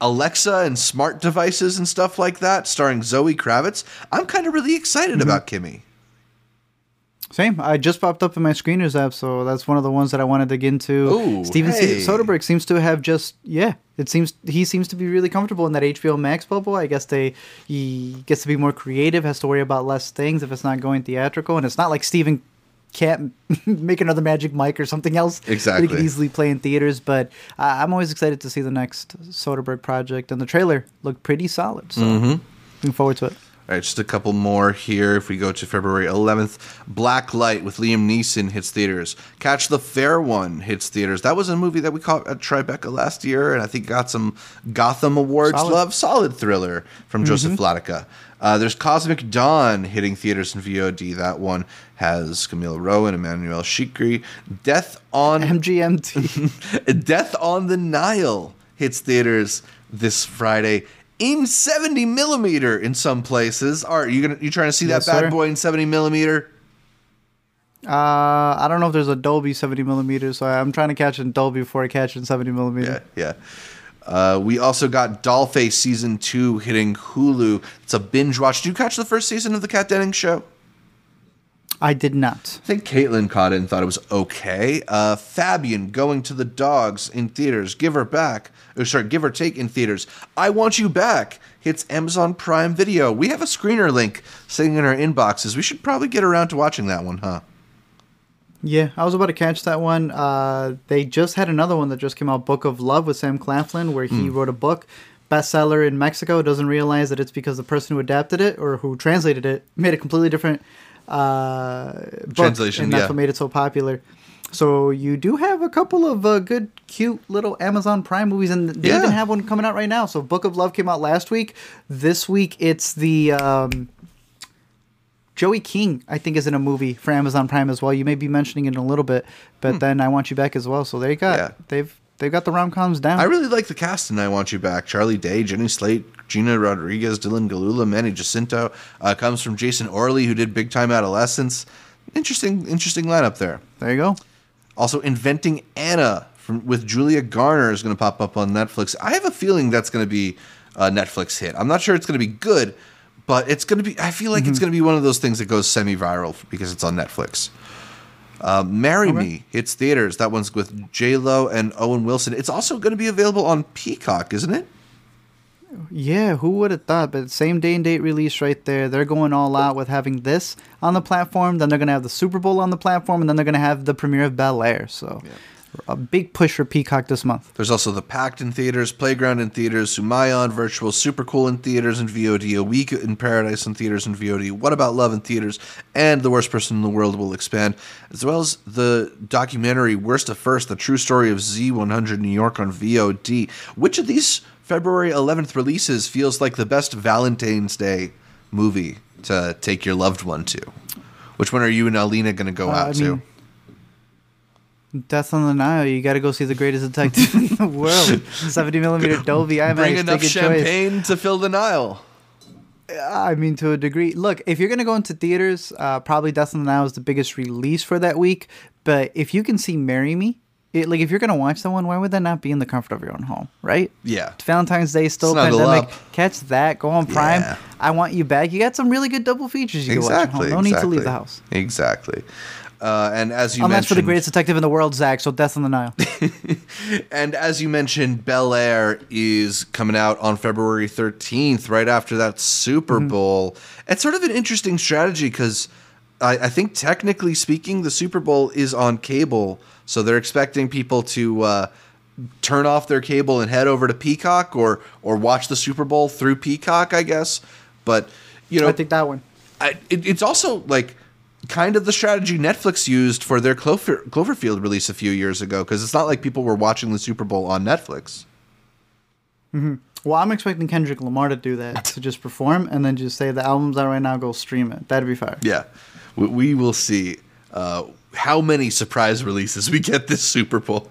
Alexa and smart devices and stuff like that, starring Zoe Kravitz. I'm kind of really excited Mm-hmm. about Kimi. Same. I just popped up in my screeners app, so that's one of the ones that I wanted to get into. Ooh, Steven hey. Soderbergh seems to have just yeah. It seems he seems to be really comfortable in that HBO Max bubble. I guess they he gets to be more creative, has to worry about less things if it's not going theatrical, and it's not like Steven can't make another Magic Mike or something else. Exactly. could easily play in theaters. But I I'm always excited to see the next Soderbergh project, and the trailer looked pretty solid. So Mm-hmm. looking forward to it. All right, just a couple more here. If we go to February 11th, Black Light with Liam Neeson hits theaters. Catch the Fair One hits theaters. That was a movie that we caught at Tribeca last year, and I think got some Gotham Awards Solid. love. Solid thriller from Josef Wladyka. Uh, there's Cosmic Dawn hitting theaters in VOD. That one has Camila Rowan, Emmanuelle Chriqui. Death on MGMT. Death on the Nile hits theaters this Friday in 70 millimeter in some places. Are you gonna you trying to see Yes, that bad sir. boy in 70 millimeter? Uh, I don't know if there's a Dolby 70 millimeter, so I'm trying to catch in Dolby before I catch it in 70 millimeter. Yeah, yeah. Uh, we also got Dollface season two hitting Hulu. It's a binge watch. Did you catch the first season of the Kat Dennings show? I did not. I think Caitlin caught it and thought it was okay. Uh, Fabian going to the dogs in theaters. Give her back. Or sorry, give or take in theaters. I want you back. Hits Amazon Prime Video. We have a screener link sitting in our inboxes. We should probably get around to watching that one, huh? Yeah, I was about to catch that one. Uh, they just had another one that just came out, Book of Love with Sam Claflin, where he wrote a book, bestseller in Mexico. Doesn't realize that it's because the person who adapted it or who translated it made a completely different uh, book, Translation, and that's yeah. what made it so popular. So you do have a couple of uh, good, cute little Amazon Prime movies, and they Yeah. even have one coming out right now. So Book of Love came out last week. This week it's the um, Joey King, I think, is in a movie for Amazon Prime as well. You may be mentioning it in a little bit, but then I want you back as well. So there you go. Hmm. Yeah. They've they've got the rom coms down. I really like the cast in I Want You Back. Charlie Day, Jenny Slate, Gina Rodriguez, Dylan Gelula, Manny Jacinto. Uh, comes from Jason Orley, who did Big Time Adolescence. Interesting, interesting lineup there. there you go. Also, Inventing Anna from with Julia Garner is going to pop up on Netflix. I have a feeling that's going to be a Netflix hit. I'm not sure it's going to be good, but it's going to be. I feel like it's going to be one of those things that goes semi-viral because it's on Netflix. Uh, Marry Okay. Me hits theaters. That one's with J Lo and Owen Wilson. It's also going to be available on Peacock, isn't it? Yeah, who would have thought? But same day and date release right there. They're going all out with having this on the platform. Then they're gonna have the Super Bowl on the platform, and then they're gonna have the premiere of Bel Air. So, a big push for Peacock this month. There's also The Pact in theaters, Playground in theaters, Sumayon Virtual, Super Cool in theaters and VOD, A Week in Paradise in theaters and VOD, What About Love in theaters, and The Worst Person in the World will expand, as well as the documentary Worst to First, The True Story of Z100 New York on VOD. Which of these February 11th releases feels like the best Valentine's Day movie to take your loved one to? Which one are you and Alina going to go Uh, out I to? Death on the Nile. You got to go see the greatest detective in the world. 70 millimeter Dolby IMAX. Bring enough your choice. champagne to fill the Nile. I mean, to a degree. Look, if you're gonna go into theaters, uh, probably Death on the Nile is the biggest release for that week. But if you can see "Marry Me," it, like if you're gonna watch that one, why would that not be in the comfort of your own home, right? Yeah. It's Valentine's Day still Snuggle pandemic. up. Catch that. Go on Prime. Yeah. I want you back. You got some really good double features you can watch at Exactly. home. No need to leave the house. Exactly. Uh, and as you Unless for the greatest detective in the world, Zach. So Death on the Nile. and as you mentioned, Bel Air is coming out on February 13th, right after that Super Mm-hmm. Bowl. It's sort of an interesting strategy because I, I think, technically speaking, the Super Bowl is on cable. So they're expecting people to uh, turn off their cable and head over to Peacock or, or watch the Super Bowl through Peacock, I guess. But, you know, I think that one. I, it, it's also like kind of the strategy Netflix used for their Clover, Cloverfield release a few years ago because it's not like people were watching the Super Bowl on Netflix. Well, I'm expecting Kendrick Lamar to do that to just perform and then just say the album's out right now. Go stream it. That'd be fire. Yeah, we, we will see uh, how many surprise releases we get this Super Bowl.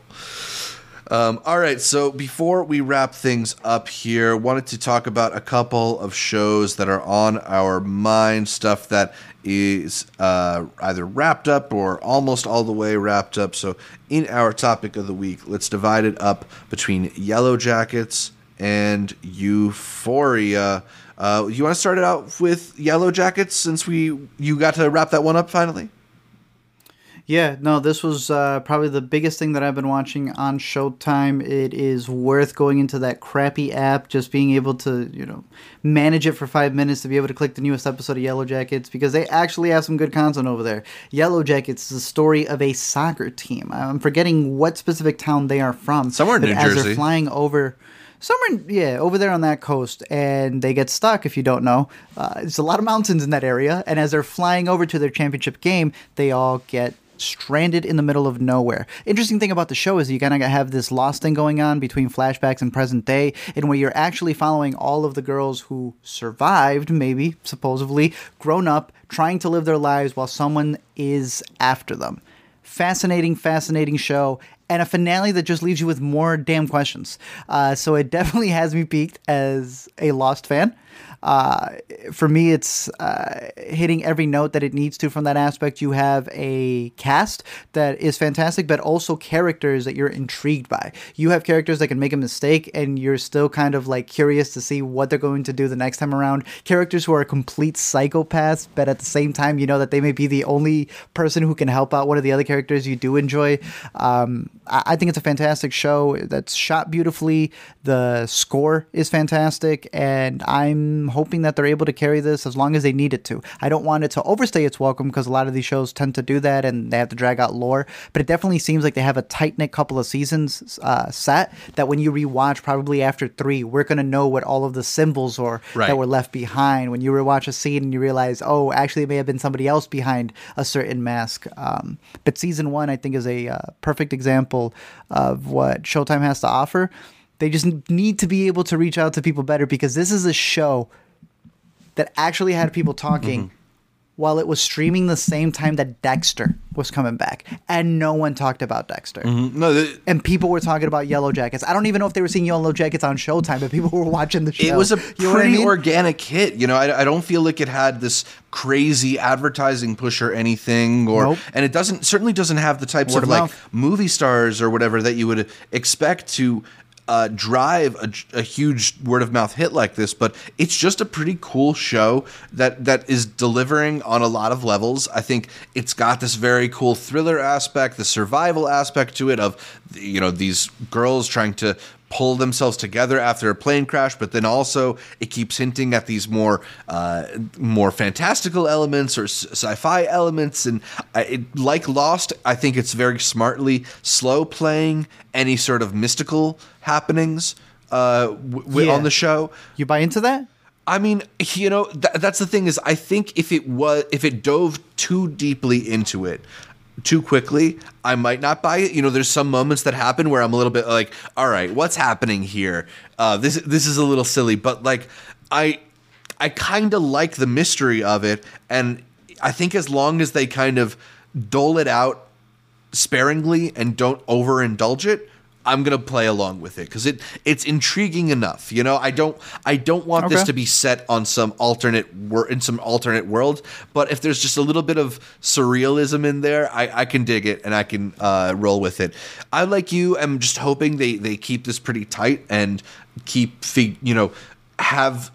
Um, all right, so before we wrap things up here, wanted to talk about a couple of shows that are on our mind, stuff that is uh, either wrapped up or almost all the way wrapped up. So, in our topic of the week, let's divide it up between Yellow Jackets and Euphoria. Uh, you want to start it out with Yellow Jackets since we you got to wrap that one up finally? Yeah, no, this was uh, probably the biggest thing that I've been watching on Showtime. It is worth going into that crappy app, just being able to, you know, manage it for five minutes to be able to click the newest episode of Yellow Jackets because they actually have some good content over there. Yellow Jackets is the story of a soccer team. I'm forgetting what specific town they are from. Somewhere in New as Jersey. they're flying over. Somewhere, yeah, over there on that coast, and they get stuck. If you don't know, uh, there's a lot of mountains in that area, and as they're flying over to their championship game, they all get stranded in the middle of nowhere. Interesting thing about the show is you kind of have this lost thing going on between flashbacks and present day, and where you're actually following all of the girls who survived, maybe supposedly grown up, trying to live their lives while someone is after them. Fascinating, fascinating show. And a finale that just leaves you with more damn questions. Uh, so it definitely has me peaked as a Lost fan. Uh, for me, it's uh, hitting every note that it needs to from that aspect. You have a cast that is fantastic, but also characters that you're intrigued by. You have characters that can make a mistake, and you're still kind of like curious to see what they're going to do the next time around. Characters who are complete psychopaths, but at the same time, you know that they may be the only person who can help out one of the other characters you do enjoy. Um, I, I think it's a fantastic show that's shot beautifully. The score is fantastic, and I'm hoping that they're able to carry this as long as they need it to. I don't want it to overstay its welcome because a lot of these shows tend to do that and they have to drag out lore, but it definitely seems like they have a tight knit couple of seasons uh, set that when you rewatch, probably after three, we're going to know what all of the symbols are Right. that were left behind. When you rewatch a scene and you realize, oh, actually, it may have been somebody else behind a certain mask. Um, but season one, I think, is a uh, perfect example of what Showtime has to offer. They just need to be able to reach out to people better because this is a show that actually had people talking mm-hmm. while it was streaming the same time that Dexter was coming back. And no one talked about Dexter. Mm-hmm. No, th- And people were talking about Yellow Jackets. I don't even know if they were seeing Yellow Jackets on Showtime, but people were watching the show. it was a You know I pretty mean? organic hit. You know, I, I don't feel like it had this crazy advertising push or anything, or Nope. and it doesn't certainly doesn't have the types Word of of like movie stars or whatever that you would expect to. Uh, drive a, a huge word of mouth hit like this, but it's just a pretty cool show that that is delivering on a lot of levels. I think it's got this very cool thriller aspect, the survival aspect to it of you know these girls trying to pull themselves together after a plane crash, but then also it keeps hinting at these more uh, more fantastical elements or sci-fi elements, and I, it, like Lost, I think it's very smartly slow playing any sort of mystical happenings uh, w- w- Yeah. on the show. You buy into that? I mean, you know, th- that's the thing is, I think if it was if it dove too deeply into it too quickly, I might not buy it. You know, there's some moments that happen where I'm a little bit like, all right, what's happening here? Uh, this this is a little silly, but like, I I kind of like the mystery of it, and I think as long as they kind of dole it out sparingly and don't overindulge it, I'm gonna play along with it because it it's intriguing enough. You know, I don't I don't want this to be set on some alternate wor- in some alternate world, but if there's just a little bit of surrealism in there, I, I can dig it and I can uh, roll with it. I like you. am just hoping they they keep this pretty tight and keep fig- you know have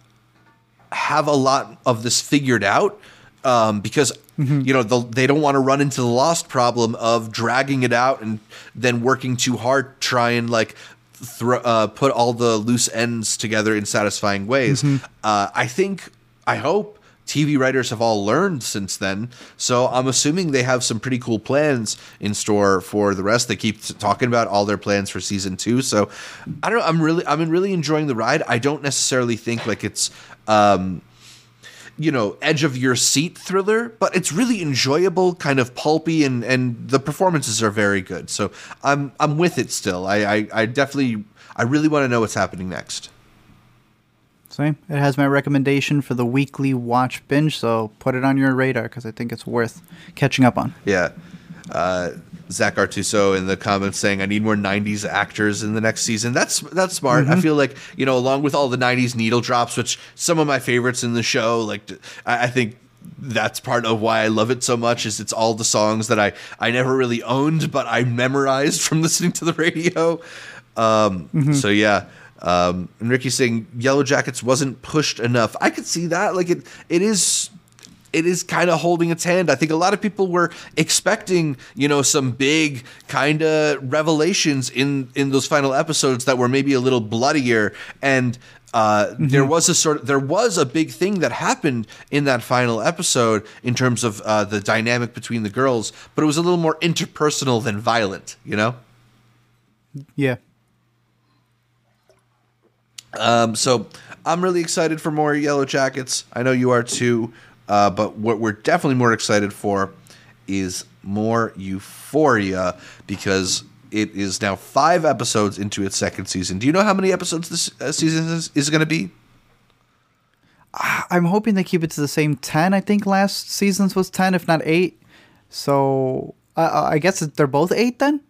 have a lot of this figured out um, because you know the, they don't want to run into the lost problem of dragging it out and then working too hard to try and like thro- uh, put all the loose ends together in satisfying ways. Uh, I think, I hope. TV writers have all learned since then, so I'm assuming they have some pretty cool plans in store for the rest. They keep talking about all their plans for season two, so I don't know. I'm really, I'm really enjoying the ride. I don't necessarily think like it's, um, you know, edge of your seat thriller, but it's really enjoyable, kind of pulpy, and and the performances are very good. So I'm I'm with it still. I I, I definitely I really want to know what's happening next. Same. It has my recommendation for the weekly watch binge, so put it on your radar because I think it's worth catching up on. Yeah. Uh, Zach Artuso in the comments saying, "I need more '90s actors in the next season." That's that's smart. I feel like you know, along with all the '90s needle drops, which some of my favorites in the show, like I, I think that's part of why I love it so much. Is it's all the songs that I I never really owned, but I memorized from listening to the radio. Um, So yeah. Um, and Ricky's saying Yellow Jackets wasn't pushed enough. I could see that. Like it, it is it is kind of holding its hand. I think a lot of people were expecting, you know, some big kind of revelations in in those final episodes that were maybe a little bloodier and uh, there was a sort of there was a big thing that happened in that final episode in terms of uh, the dynamic between the girls, but it was a little more interpersonal than violent, you know. Yeah. Um, so I'm really excited for more Yellow Jackets. I know you are too. Uh, but what we're definitely more excited for is more Euphoria because it is now five episodes into its second season. Do you know how many episodes this uh, season is, is going to be? I'm hoping they keep it to the same 10. I think last season's was 10, if not 8. So uh, I guess they're both 8 then?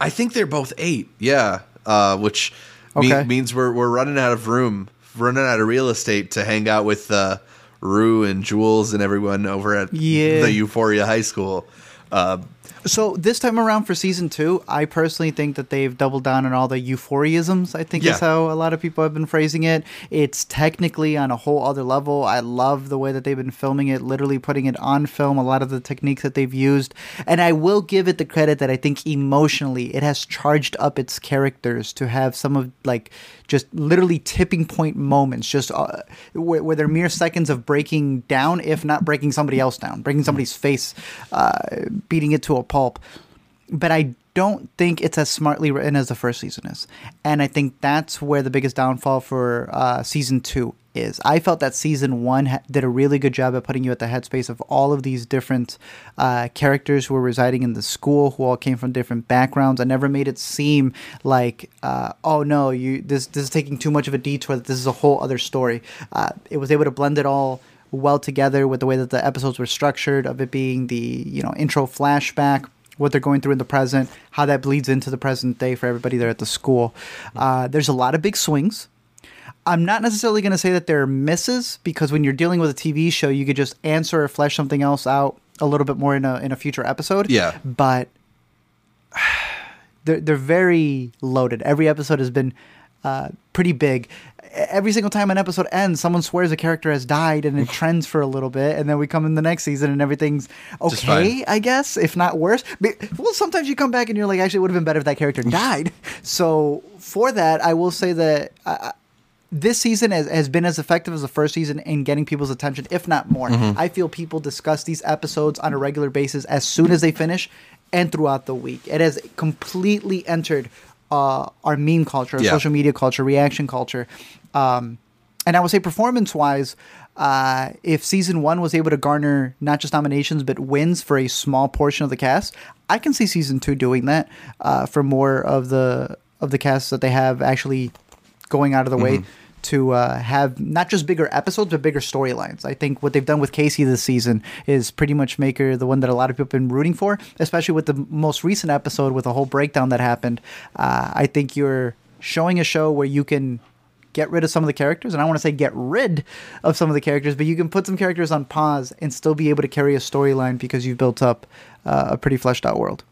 I think they're both eight. Yeah, uh, which me- Okay. means we're we're running out of room, running out of real estate to hang out with uh, Rue and Jules and everyone over at Yeah. the Euphoria High School. Uh, So this time around for season two, I personally think that they've doubled down on all the euphorisms. I think Yeah. is how a lot of people have been phrasing it. It's technically on a whole other level. I love the way that they've been filming it, literally putting it on film. A lot of the techniques that they've used, and I will give it the credit that I think emotionally it has charged up its characters to have some of like just literally tipping point moments, just uh, where, where they're mere seconds of breaking down, if not breaking somebody else down, breaking somebody's face, uh, beating it to a pulp. But I don't think it's as smartly written as the first season is, and I think that's where the biggest downfall for uh, season two is. I felt that season one ha- did a really good job at putting you at the headspace of all of these different uh, characters who were residing in the school, who all came from different backgrounds. I never made it seem like, uh, oh no, you this this is taking too much of a detour. This is a whole other story. Uh, it was able to blend it all well together with the way that the episodes were structured, of it being the you know intro flashback what they're going through in the present, how that bleeds into the present day for everybody there at the school. Uh, there's a lot of big swings. I'm not necessarily going to say that there are misses because when you're dealing with a TV show, you could just answer or flesh something else out a little bit more in a in a future episode. Yeah. but they're they're very loaded. Every episode has been uh, pretty big. Every single time an episode ends, someone swears a character has died, and it trends for a little bit, and then we come in the next season, and everything's okay, I guess, if not worse. But, well, sometimes you come back and you're like, actually, it would have been better if that character died. So for that, I will say that. Uh, this season has, has been as effective as the first season in getting people's attention, if not more. Mm-hmm. I feel people discuss these episodes on a regular basis as soon as they finish and throughout the week. It has completely entered uh, our meme culture, our Yeah. social media culture, reaction culture. Um, and I would say performance wise, uh, if season one was able to garner not just nominations but wins for a small portion of the cast, I can see season two doing that uh, for more of the of the cast that they have actually going out of the way to uh, have not just bigger episodes but bigger storylines. I think what they've done with Cassie this season is pretty much make her the one that a lot of people have been rooting for, especially with the most recent episode with the whole breakdown that happened. Uh, I think you're showing a show where you can get rid of some of the characters, and I want to say get rid of some of the characters, but you can put some characters on pause and still be able to carry a storyline because you've built up uh, a pretty fleshed out world.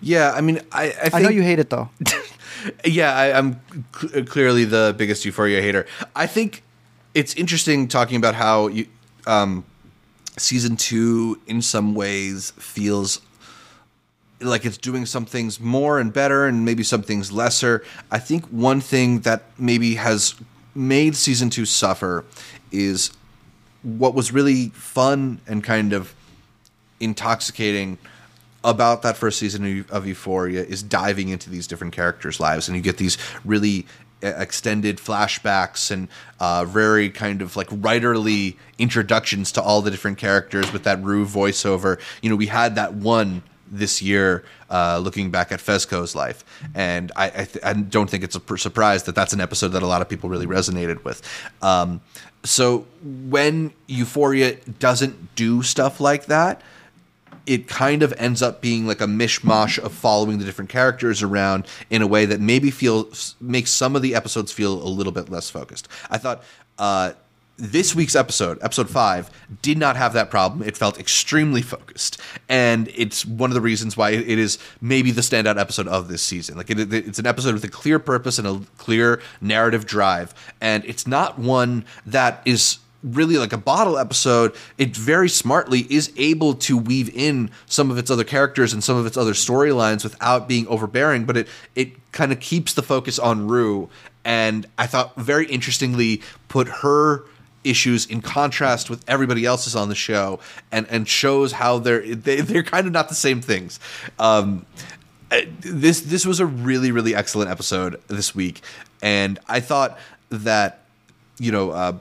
Yeah, I mean, I I, think, I know you hate it though. yeah, I, I'm cl- clearly the biggest Euphoria hater. I think it's interesting talking about how you, um, season two, in some ways, feels like it's doing some things more and better and maybe some things lesser. I think one thing that maybe has made season two suffer is what was really fun and kind of intoxicating about that first season of Euphoria is diving into these different characters' lives, and you get these really uh, extended flashbacks and uh, very kind of like writerly introductions to all the different characters with that Rue voiceover. You know, we had that one this year, uh, looking back at Fezco's life, and I, I, th- I, don't think it's a surprise that that's an episode that a lot of people really resonated with. Um, so when Euphoria doesn't do stuff like that, it kind of ends up being like a mishmash of following the different characters around in a way that maybe feels makes some of the episodes feel a little bit less focused. I thought uh, this week's episode, episode five, did not have that problem. It felt extremely focused, and it's one of the reasons why it is maybe the standout episode of this season. Like it, it's an episode with a clear purpose and a clear narrative drive, and it's not one that is really like a bottle episode, it very smartly is able to weave in some of its other characters and some of its other storylines without being overbearing, but it it kind of keeps the focus on Rue. And I thought very interestingly put her issues in contrast with everybody else's on the show and and shows how they're they, they're kind of not the same things. Um, this this was a really really excellent episode this week. And i thought that you know uh,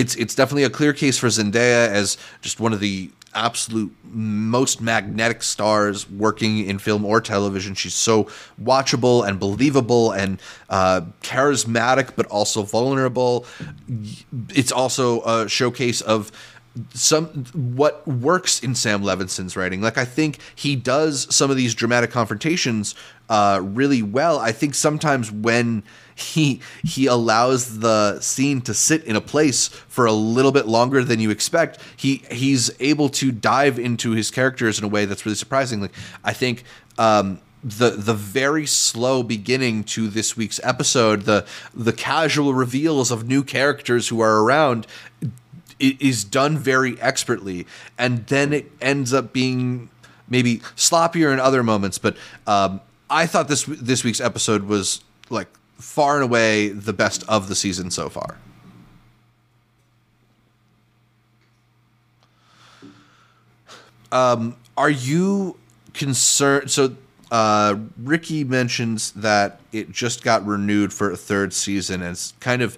it's it's definitely a clear case for Zendaya as just one of the absolute most magnetic stars working in film or television. She's so watchable and believable and uh, charismatic, but also vulnerable. It's also a showcase of some what works in Sam Levinson's writing. Like I think he does some of these dramatic confrontations uh, really well. I think sometimes when he he allows the scene to sit in a place for a little bit longer than you expect. He he's able to dive into his characters in a way that's really surprising. Like I think um, the the very slow beginning to this week's episode, the the casual reveals of new characters who are around is done very expertly, and then it ends up being maybe sloppier in other moments. But um, I thought this this week's episode was like far and away the best of the season so far. Um, are you concerned? So, uh, Ricky mentions that it just got renewed for a third season, and it's kind of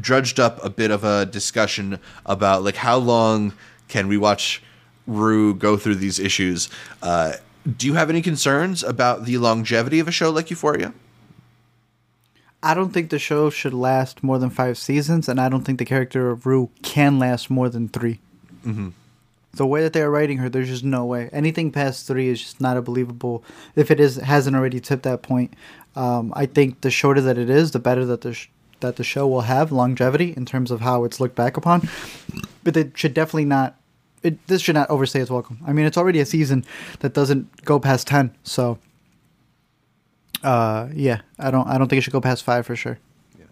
drudged up a bit of a discussion about like how long can we watch Rue go through these issues. Uh, do you have any concerns about the longevity of a show like Euphoria? I don't think the show should last more than five seasons, and I don't think the character of Rue can last more than 3 mm-hmm. The way that they are writing her, there's just no way. Anything past three is just not a believable. If it is hasn't already tipped that point, um, I think the shorter that it is, the better that the sh- that the show will have longevity in terms of how it's looked back upon. But it should definitely not. It, this should not overstay its welcome. I mean, it's already a season that doesn't go past ten, so uh, yeah, I don't. I don't think it should go past five for sure. Yeah.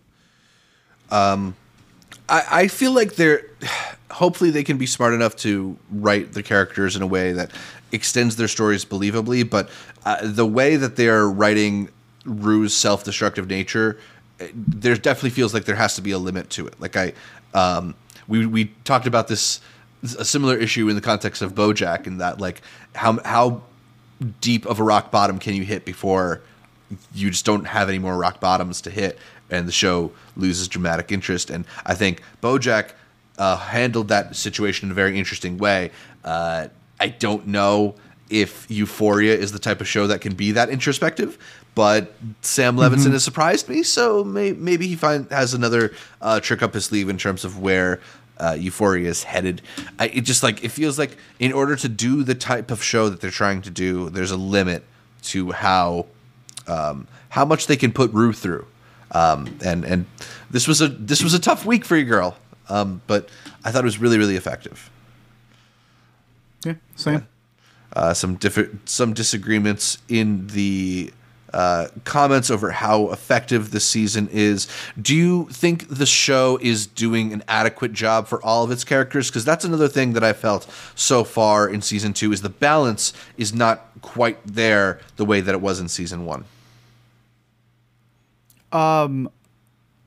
Um, I I feel like they're. Hopefully, they can be smart enough to write the characters in a way that extends their stories believably. But uh, the way that they are writing Rue's self-destructive nature, there definitely feels like there has to be a limit to it. Like I, um, we we talked about this a similar issue in the context of BoJack, in that like how how deep of a rock bottom can you hit before you just don't have any more rock bottoms to hit, and the show loses dramatic interest. And I think BoJack uh, handled that situation in a very interesting way. Uh, I don't know if Euphoria is the type of show that can be that introspective, but Sam Levinson mm-hmm. has surprised me, so may, maybe he find, has another uh, trick up his sleeve in terms of where uh, Euphoria is headed. I, it just like it feels like in order to do the type of show that they're trying to do, there's a limit to how um, how much they can put Rue through. Um, and and this was a this was a tough week for your girl, um, but I thought it was really really effective. Yeah, same. Uh, some different some disagreements in the uh, comments over how effective the season is. Do you think the show is doing an adequate job for all of its characters? Because that's another thing that I felt so far in season two is the balance is not quite there the way that it was in season one. Um,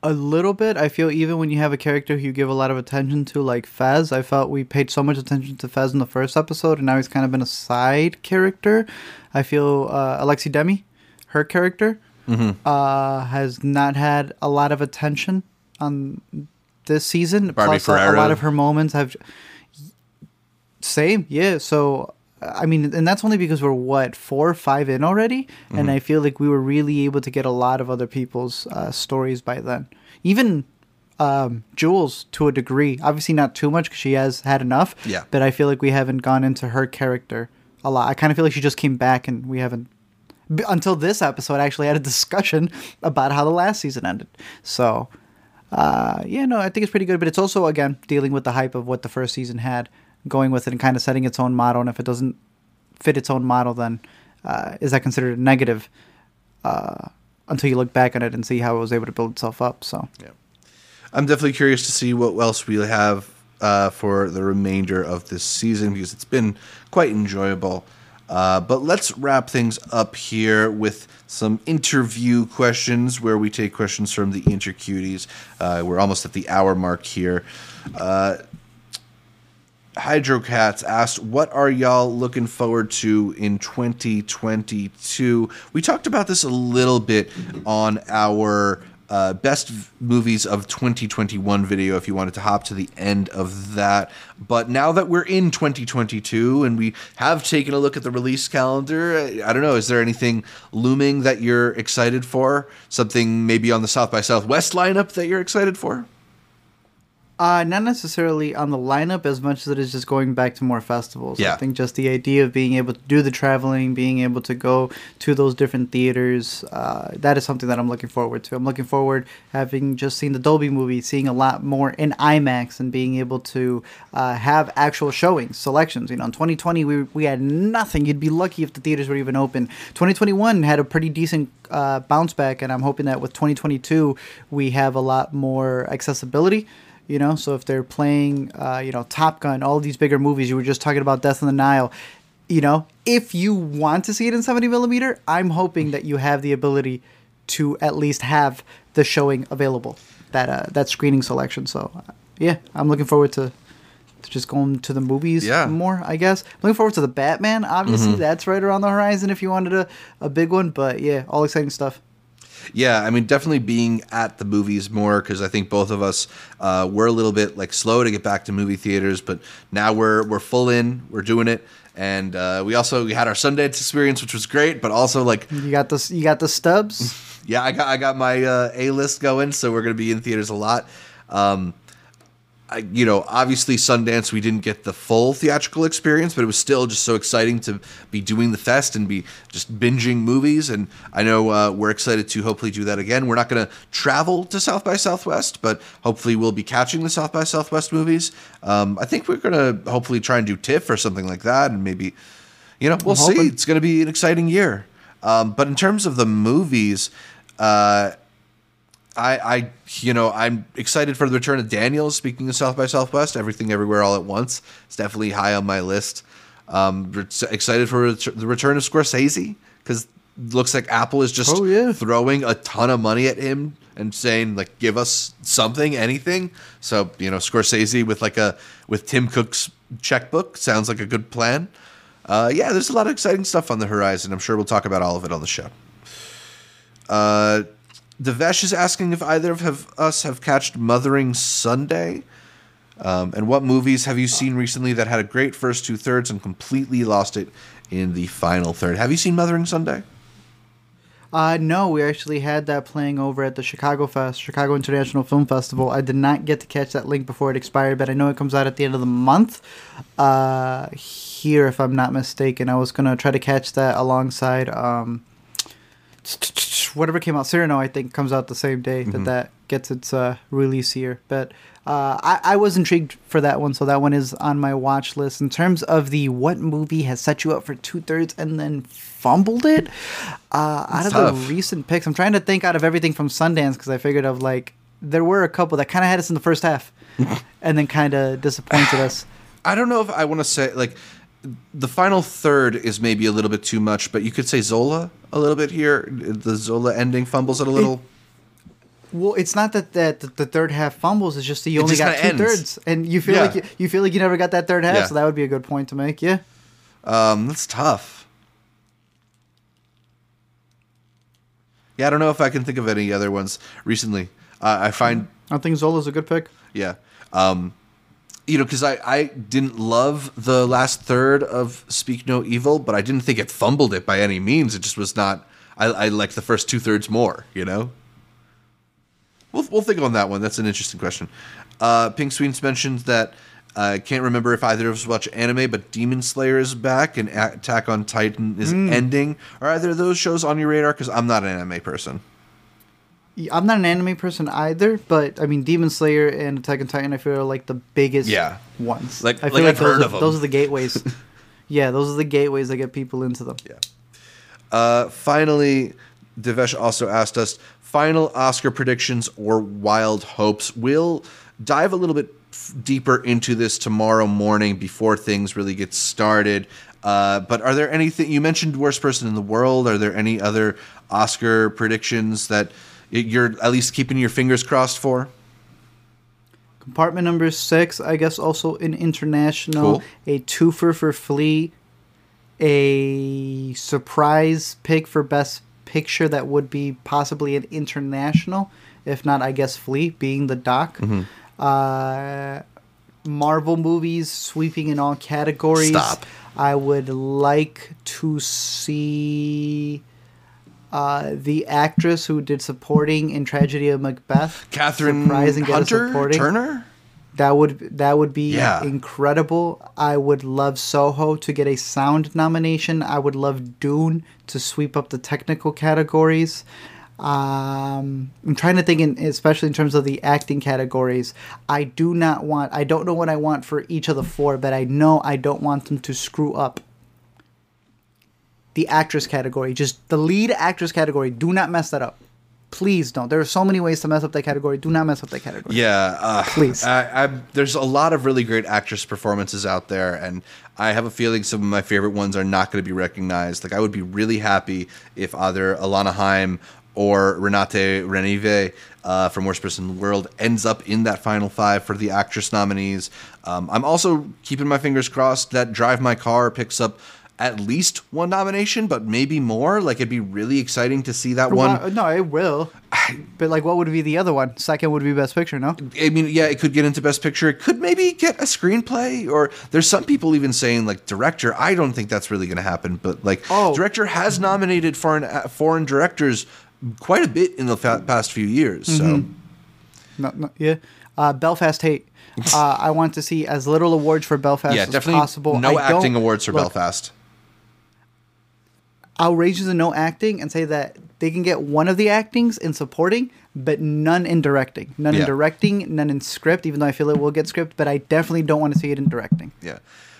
a little bit. I feel even when you have a character who you give a lot of attention to, like Fez, I felt we paid so much attention to Fez in the first episode, and now he's kind of been a side character. I feel uh, Alexa Demie, her character, uh, has not had a lot of attention on this season. Barbie Plus, a- a lot of her moments have. Same, yeah. So, I mean, and that's only because we're what four or five in already, and I feel like we were really able to get a lot of other people's uh, stories by then. Even um, Jules, to a degree, obviously not too much because she has had enough. Yeah. But I feel like we haven't gone into her character a lot. I kind of feel like she just came back, and we haven't b- until this episode actually had a discussion about how the last season ended. So. Uh, yeah, no, I think it's pretty good, but it's also again dealing with the hype of what the first season had, going with it and kind of setting its own model. And if it doesn't fit its own model, then uh, is that considered a negative? Uh, until you look back on it and see how it was able to build itself up. So I'm definitely curious to see what else we have uh, for the remainder of this season because it's been quite enjoyable. Uh, but let's wrap things up here with some interview questions where we take questions from the intercuties. Uh, we're almost at the hour mark here. Hydrocats asked, "What are y'all looking forward to in 2022?" We talked about this a little bit on our uh, best v- movies of 2021 video. If you wanted to hop to the end of that, but now that we're in 2022 and we have taken a look at the release calendar, I, I don't know. Is there anything looming that you're excited for? Something maybe on the South by Southwest lineup that you're excited for? Uh, not necessarily on the lineup as much as it is just going back to more festivals. Yeah. I think just the idea of being able to do the traveling, being able to go to those different theaters, uh, that is something that I'm looking forward to. I'm looking forward having just seen the Dolby movie, seeing a lot more in IMAX and being able to uh, have actual showings, selections. You know, in 2020 we we had nothing. You'd be lucky if the theaters were even open. 2021 had a pretty decent uh, bounce back, and I'm hoping that with 2022 we have a lot more accessibility you know? So if they're playing uh, you know top gun all these bigger movies you were just talking about death on the nile you know if you want to see it in 70 millimeter i'm hoping that you have the ability to at least have the showing available that uh, that screening selection. So uh, yeah i'm looking forward to to just going to the movies Yeah. more i guess. Looking forward to the batman obviously. That's right around the horizon if you wanted a, a big one but yeah all exciting stuff Yeah, I mean, definitely being at the movies more because I think both of us uh, were a little bit like slow to get back to movie theaters, but now we're we're full in, we're doing it, and uh, we also we had our Sundance experience, which was great, but also like, you got the you got the stubs yeah, I got I got my uh, A list going, so we're gonna be in theaters a lot. Um, you know, obviously Sundance, we didn't get the full theatrical experience, but it was still just so exciting to be doing the fest and be just binging movies. And I know uh, we're excited to hopefully do that again. We're not going to travel to South by Southwest, but hopefully we'll be catching the South by Southwest movies. Um, I think we're going to hopefully try and do TIFF or something like that, and maybe, you know, we'll I'm see. hoping. It's going to be an exciting year. Um, but in terms of the movies, uh, I, I, you know, I'm excited for the return of Daniels. Speaking of South by Southwest, everything everywhere all at once. It's definitely high on my list. Um, re- excited for ret- the return of Scorsese because looks like Apple is just Oh, yeah. throwing a ton of money at him and saying like, give us something, anything. So you know, Scorsese with like a with Tim Cook's checkbook sounds like a good plan. Uh, yeah, there's a lot of exciting stuff on the horizon. I'm sure we'll talk about all of it on the show. Uh, Devesh is asking if either of have, us have catched Mothering Sunday. Um, and what movies have you seen recently that had a great first two thirds and completely lost it in the final third? Have you seen Mothering Sunday? Uh, no, we actually had that playing over at the Chicago Fest, Chicago International Film Festival. I did not get to catch that link before it expired, but I know it comes out at the end of the month. Uh, here, if I'm not mistaken, I was gonna try to catch that alongside um, whatever came out, Cyrano, I think, comes out the same day Mm-hmm. that that gets its uh, release here. But uh, I, I was intrigued for that one, so that one is on my watch list. In terms of the what movie has set you up for two thirds and then fumbled it, uh, out of tough. the recent picks, I'm trying to think out of everything from Sundance because I figured of like there were a couple that kind of had us in the first half, and then kind of disappointed us. I don't know if I want to say like the final third is maybe a little bit too much, but you could say Zola a little bit here. The Zola ending fumbles it a little. Well, it's not that that the, the third half fumbles. It's just that you It only got two ends. thirds, and you feel Yeah. like you, you feel like you never got that third half. Yeah. So that would be a good point to make. Yeah. Um, that's tough. Yeah, I don't know if I can think of any other ones recently. Uh, I find I think Zola's a good pick. Yeah. Um, you know, because I, I didn't love the last third of Speak No Evil, but I didn't think it fumbled it by any means. It just was not. I, I liked the first two thirds more, you know? We'll, we'll think on that one. That's an interesting question. Uh, Pink Sweens mentioned that I can't remember if either of us watch anime, but Demon Slayer is back and Attack on Titan is ending. Are either of those shows on your radar? Because I'm not an anime person. I'm not an anime person either, but I mean, Demon Slayer and Attack on Titan, I feel are like the biggest Yeah. ones. Like- I like feel I've those heard are. Those are the gateways. yeah, those are the gateways that get people into them. Yeah. Uh, finally, Devesh also asked us final Oscar predictions or wild hopes. We'll dive a little bit f- deeper into this tomorrow morning before things really get started. Uh, but are there anything you mentioned worst person in the world? Are there any other Oscar predictions that you're at least keeping your fingers crossed for? Compartment number six, I guess, also an international, Cool. a twofer for Flea, a surprise pick for Best Picture that would be possibly an international, if not, I guess, Flea being the doc. Mm-hmm. Uh, Marvel movies sweeping in all categories. Stop. I would like to see uh, the actress who did supporting in Tragedy of Macbeth. Kathryn surprise and get a Hunter supporting. Turner? That would that would be Yeah. incredible. I would love Soho to get a sound nomination. I would love Dune to sweep up the technical categories. Um, I'm trying to think, in, especially in terms of the acting categories. I do not want. I don't know what I want for each of the four, but I know I don't want them to screw up the actress category. Just the lead actress category. Do not mess that up. Please don't. There are so many ways to mess up that category. Do not mess up that category. Yeah, uh, Please. I, I, there's a lot of really great actress performances out there, and I have a feeling some of my favorite ones are not going to be recognized. Like I would be really happy if either Alana Haim or Renate Reinsve uh, from Worst Person in the World ends up in that final five for the actress nominees. Um, I'm also keeping my fingers crossed that Drive My Car picks up. At least one nomination, but maybe more. Like it'd be really exciting to see that one. No, it will. But like, what would be the other one? Second would be Best Picture, no? I mean, yeah, it could get into Best Picture. It could maybe get a screenplay, or there's some people even saying like director. I don't think that's really going to happen, but like Oh. director has nominated foreign uh, foreign directors quite a bit in the fa- past few years. So Mm-hmm. No, no, yeah. Uh, Belfast hate. Uh, I want to see as little awards for Belfast yeah, as possible. no I acting awards for look, Belfast. Outrageous and no acting, and say that they can get one of the actings in supporting, but none in directing. None Yeah. in directing, none in script. Even though I feel it will get script, but I definitely don't want to see it in directing. Yeah.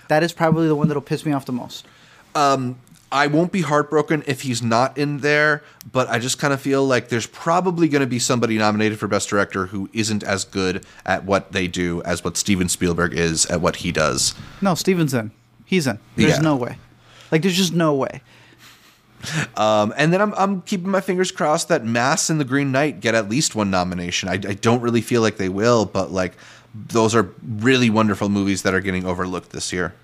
That is probably the one that'll piss me off the most. Um, I won't be heartbroken if he's not in there, but I just kind of feel like there's probably going to be somebody nominated for Best Director who isn't as good at what they do as what Steven Spielberg is at what he does. No, Steven's in. He's in. There's Yeah. no way. Like, there's just no way. Um, and then I'm, I'm keeping my fingers crossed that Mass and The Green Knight get at least one nomination. I, I don't really feel like they will, but like those are really wonderful movies that are getting overlooked this year.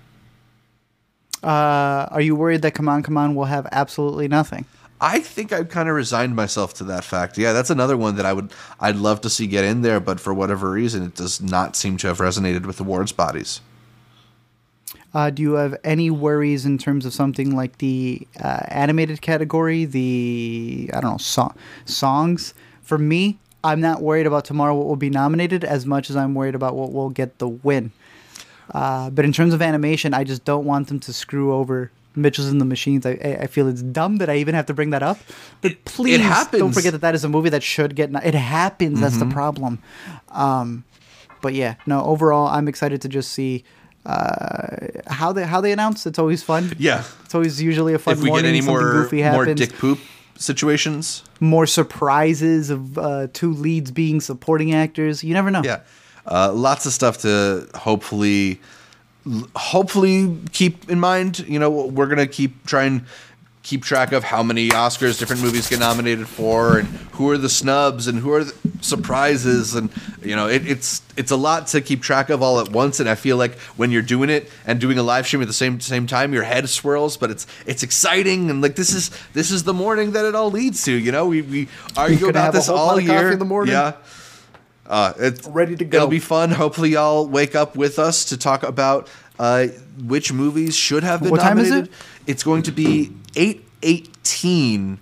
Uh, are you worried that Come On, Come On will have absolutely nothing? I think I've kind of resigned myself to that fact. Yeah, that's another one that I would I'd love to see get in there, but for whatever reason, it does not seem to have resonated with the awards bodies. Uh, do you have any worries in terms of something like the uh, animated category, the I don't know song, songs? For me, I'm not worried about tomorrow what will be nominated as much as I'm worried about what will get the win. Uh, but in terms of animation, I just don't want them to screw over Mitchell's and the Machines. I, I feel it's dumb that I even have to bring that up. But please don't forget that that is a movie that should get. It happens. That's Mm-hmm. the problem. Um, but yeah, no. Overall, I'm excited to just see uh, how they how they announce. It's always fun. Yeah. It's always usually a fun if we morning. get any more goofy more dick poop situations, more surprises of uh, two leads being supporting actors. You never know. yeah, uh, lots of stuff to hopefully hopefully keep in mind. You know, we're gonna keep trying keep track of how many Oscars different movies get nominated for, and who are the snubs, and who are the surprises, and you know, it, it's it's a lot to keep track of all at once. And I feel like when you're doing it and doing a live stream at the same same time, your head swirls, but it's it's exciting, and like this is this is the morning that it all leads to. You know, we we argue about this all pot of coffee year in the morning? Yeah. Uh, it's Ready to go. It'll be fun. Hopefully, y'all wake up with us to talk about uh, which movies should have been What time is nominated. it? It's going to be eight eighteen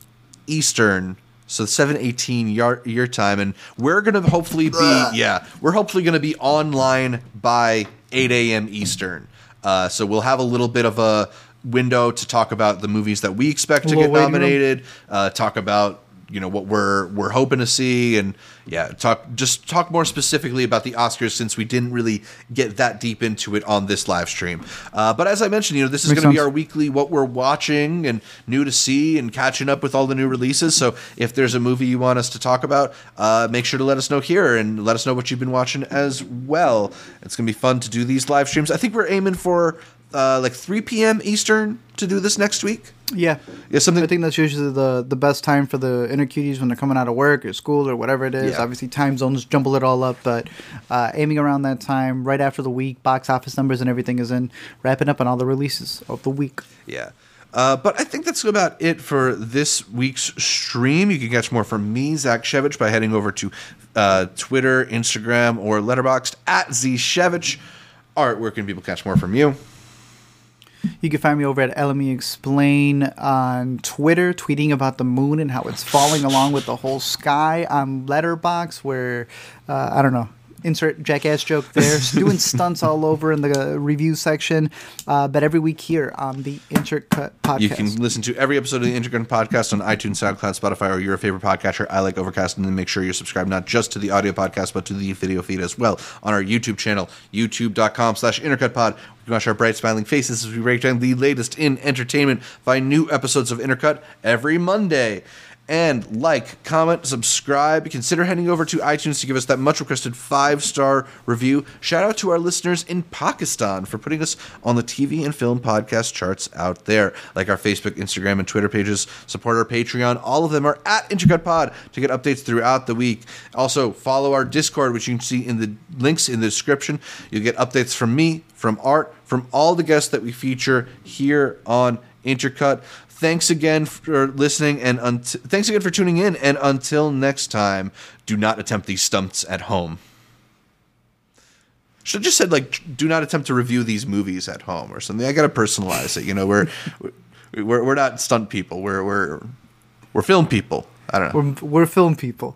Eastern, so seven eighteen your your time, and we're gonna hopefully be yeah, we're hopefully gonna be online by eight a.m. Eastern. Uh, so we'll have a little bit of a window to talk about the movies that we expect to get nominated. Uh, talk about you know what we're we're hoping to see. And yeah talk just talk more specifically about the oscars since we didn't really get that deep into it on this live stream. Uh, but as i mentioned you know this is going to be our weekly what we're watching and new to see and catching up with all the new releases. So if there's a movie you want us to talk about uh, make sure to let us know here and let us know what you've been watching as well. It's going to be fun to do these live streams. I think we're aiming for uh, like 3 p.m eastern to do this next week Yeah. Yeah, something- I think that's usually the the best time for the Intercuties when they're coming out of work or school or whatever it is. Yeah. Obviously, time zones jumble it all up, but uh, aiming around that time, right after the week, box office numbers and everything is in, wrapping up on all the releases of the week. Yeah. Uh, but I think that's about it for this week's stream. You can catch more from me, Zach Shevich, by heading over to uh, Twitter, Instagram, or Letterboxd at zshevich. Art, where can people catch more from you? You can find me over at LME Explain on Twitter, tweeting about the moon and how it's falling along with the whole sky. On Letterboxd, where uh, I don't know. Insert jackass joke there. Doing stunts all over in the uh, review section, uh, but every week here on the Intercut podcast. You can listen to every episode of the Intercut podcast on iTunes, SoundCloud, Spotify, or your favorite podcatcher. I like Overcast, and then make sure you're subscribed not just to the audio podcast, but to the video feed as well on our YouTube channel, youtube.com slash intercutpod. You can watch our bright smiling faces as we break down the latest in entertainment. Find new episodes of Intercut every Monday. And like, comment, subscribe. Consider heading over to iTunes to give us that much requested five star review. Shout out to our listeners in Pakistan for putting us on the TV and film podcast charts out there. Like our Facebook, Instagram, and Twitter pages. Support our Patreon. All of them are at Intercut Pod to get updates throughout the week. Also, follow our Discord, which you can see in the links in the description. You'll get updates from me, from Art, from all the guests that we feature here on Intercut. Thanks again for listening, and unt- thanks again for tuning in. And until next time, do not attempt these stunts at home. Should have just said like, do not attempt to review these movies at home or something. I gotta personalize it. You know, we're we're we're not stunt people. We're we're we're film people. I don't know. We're, we're film people.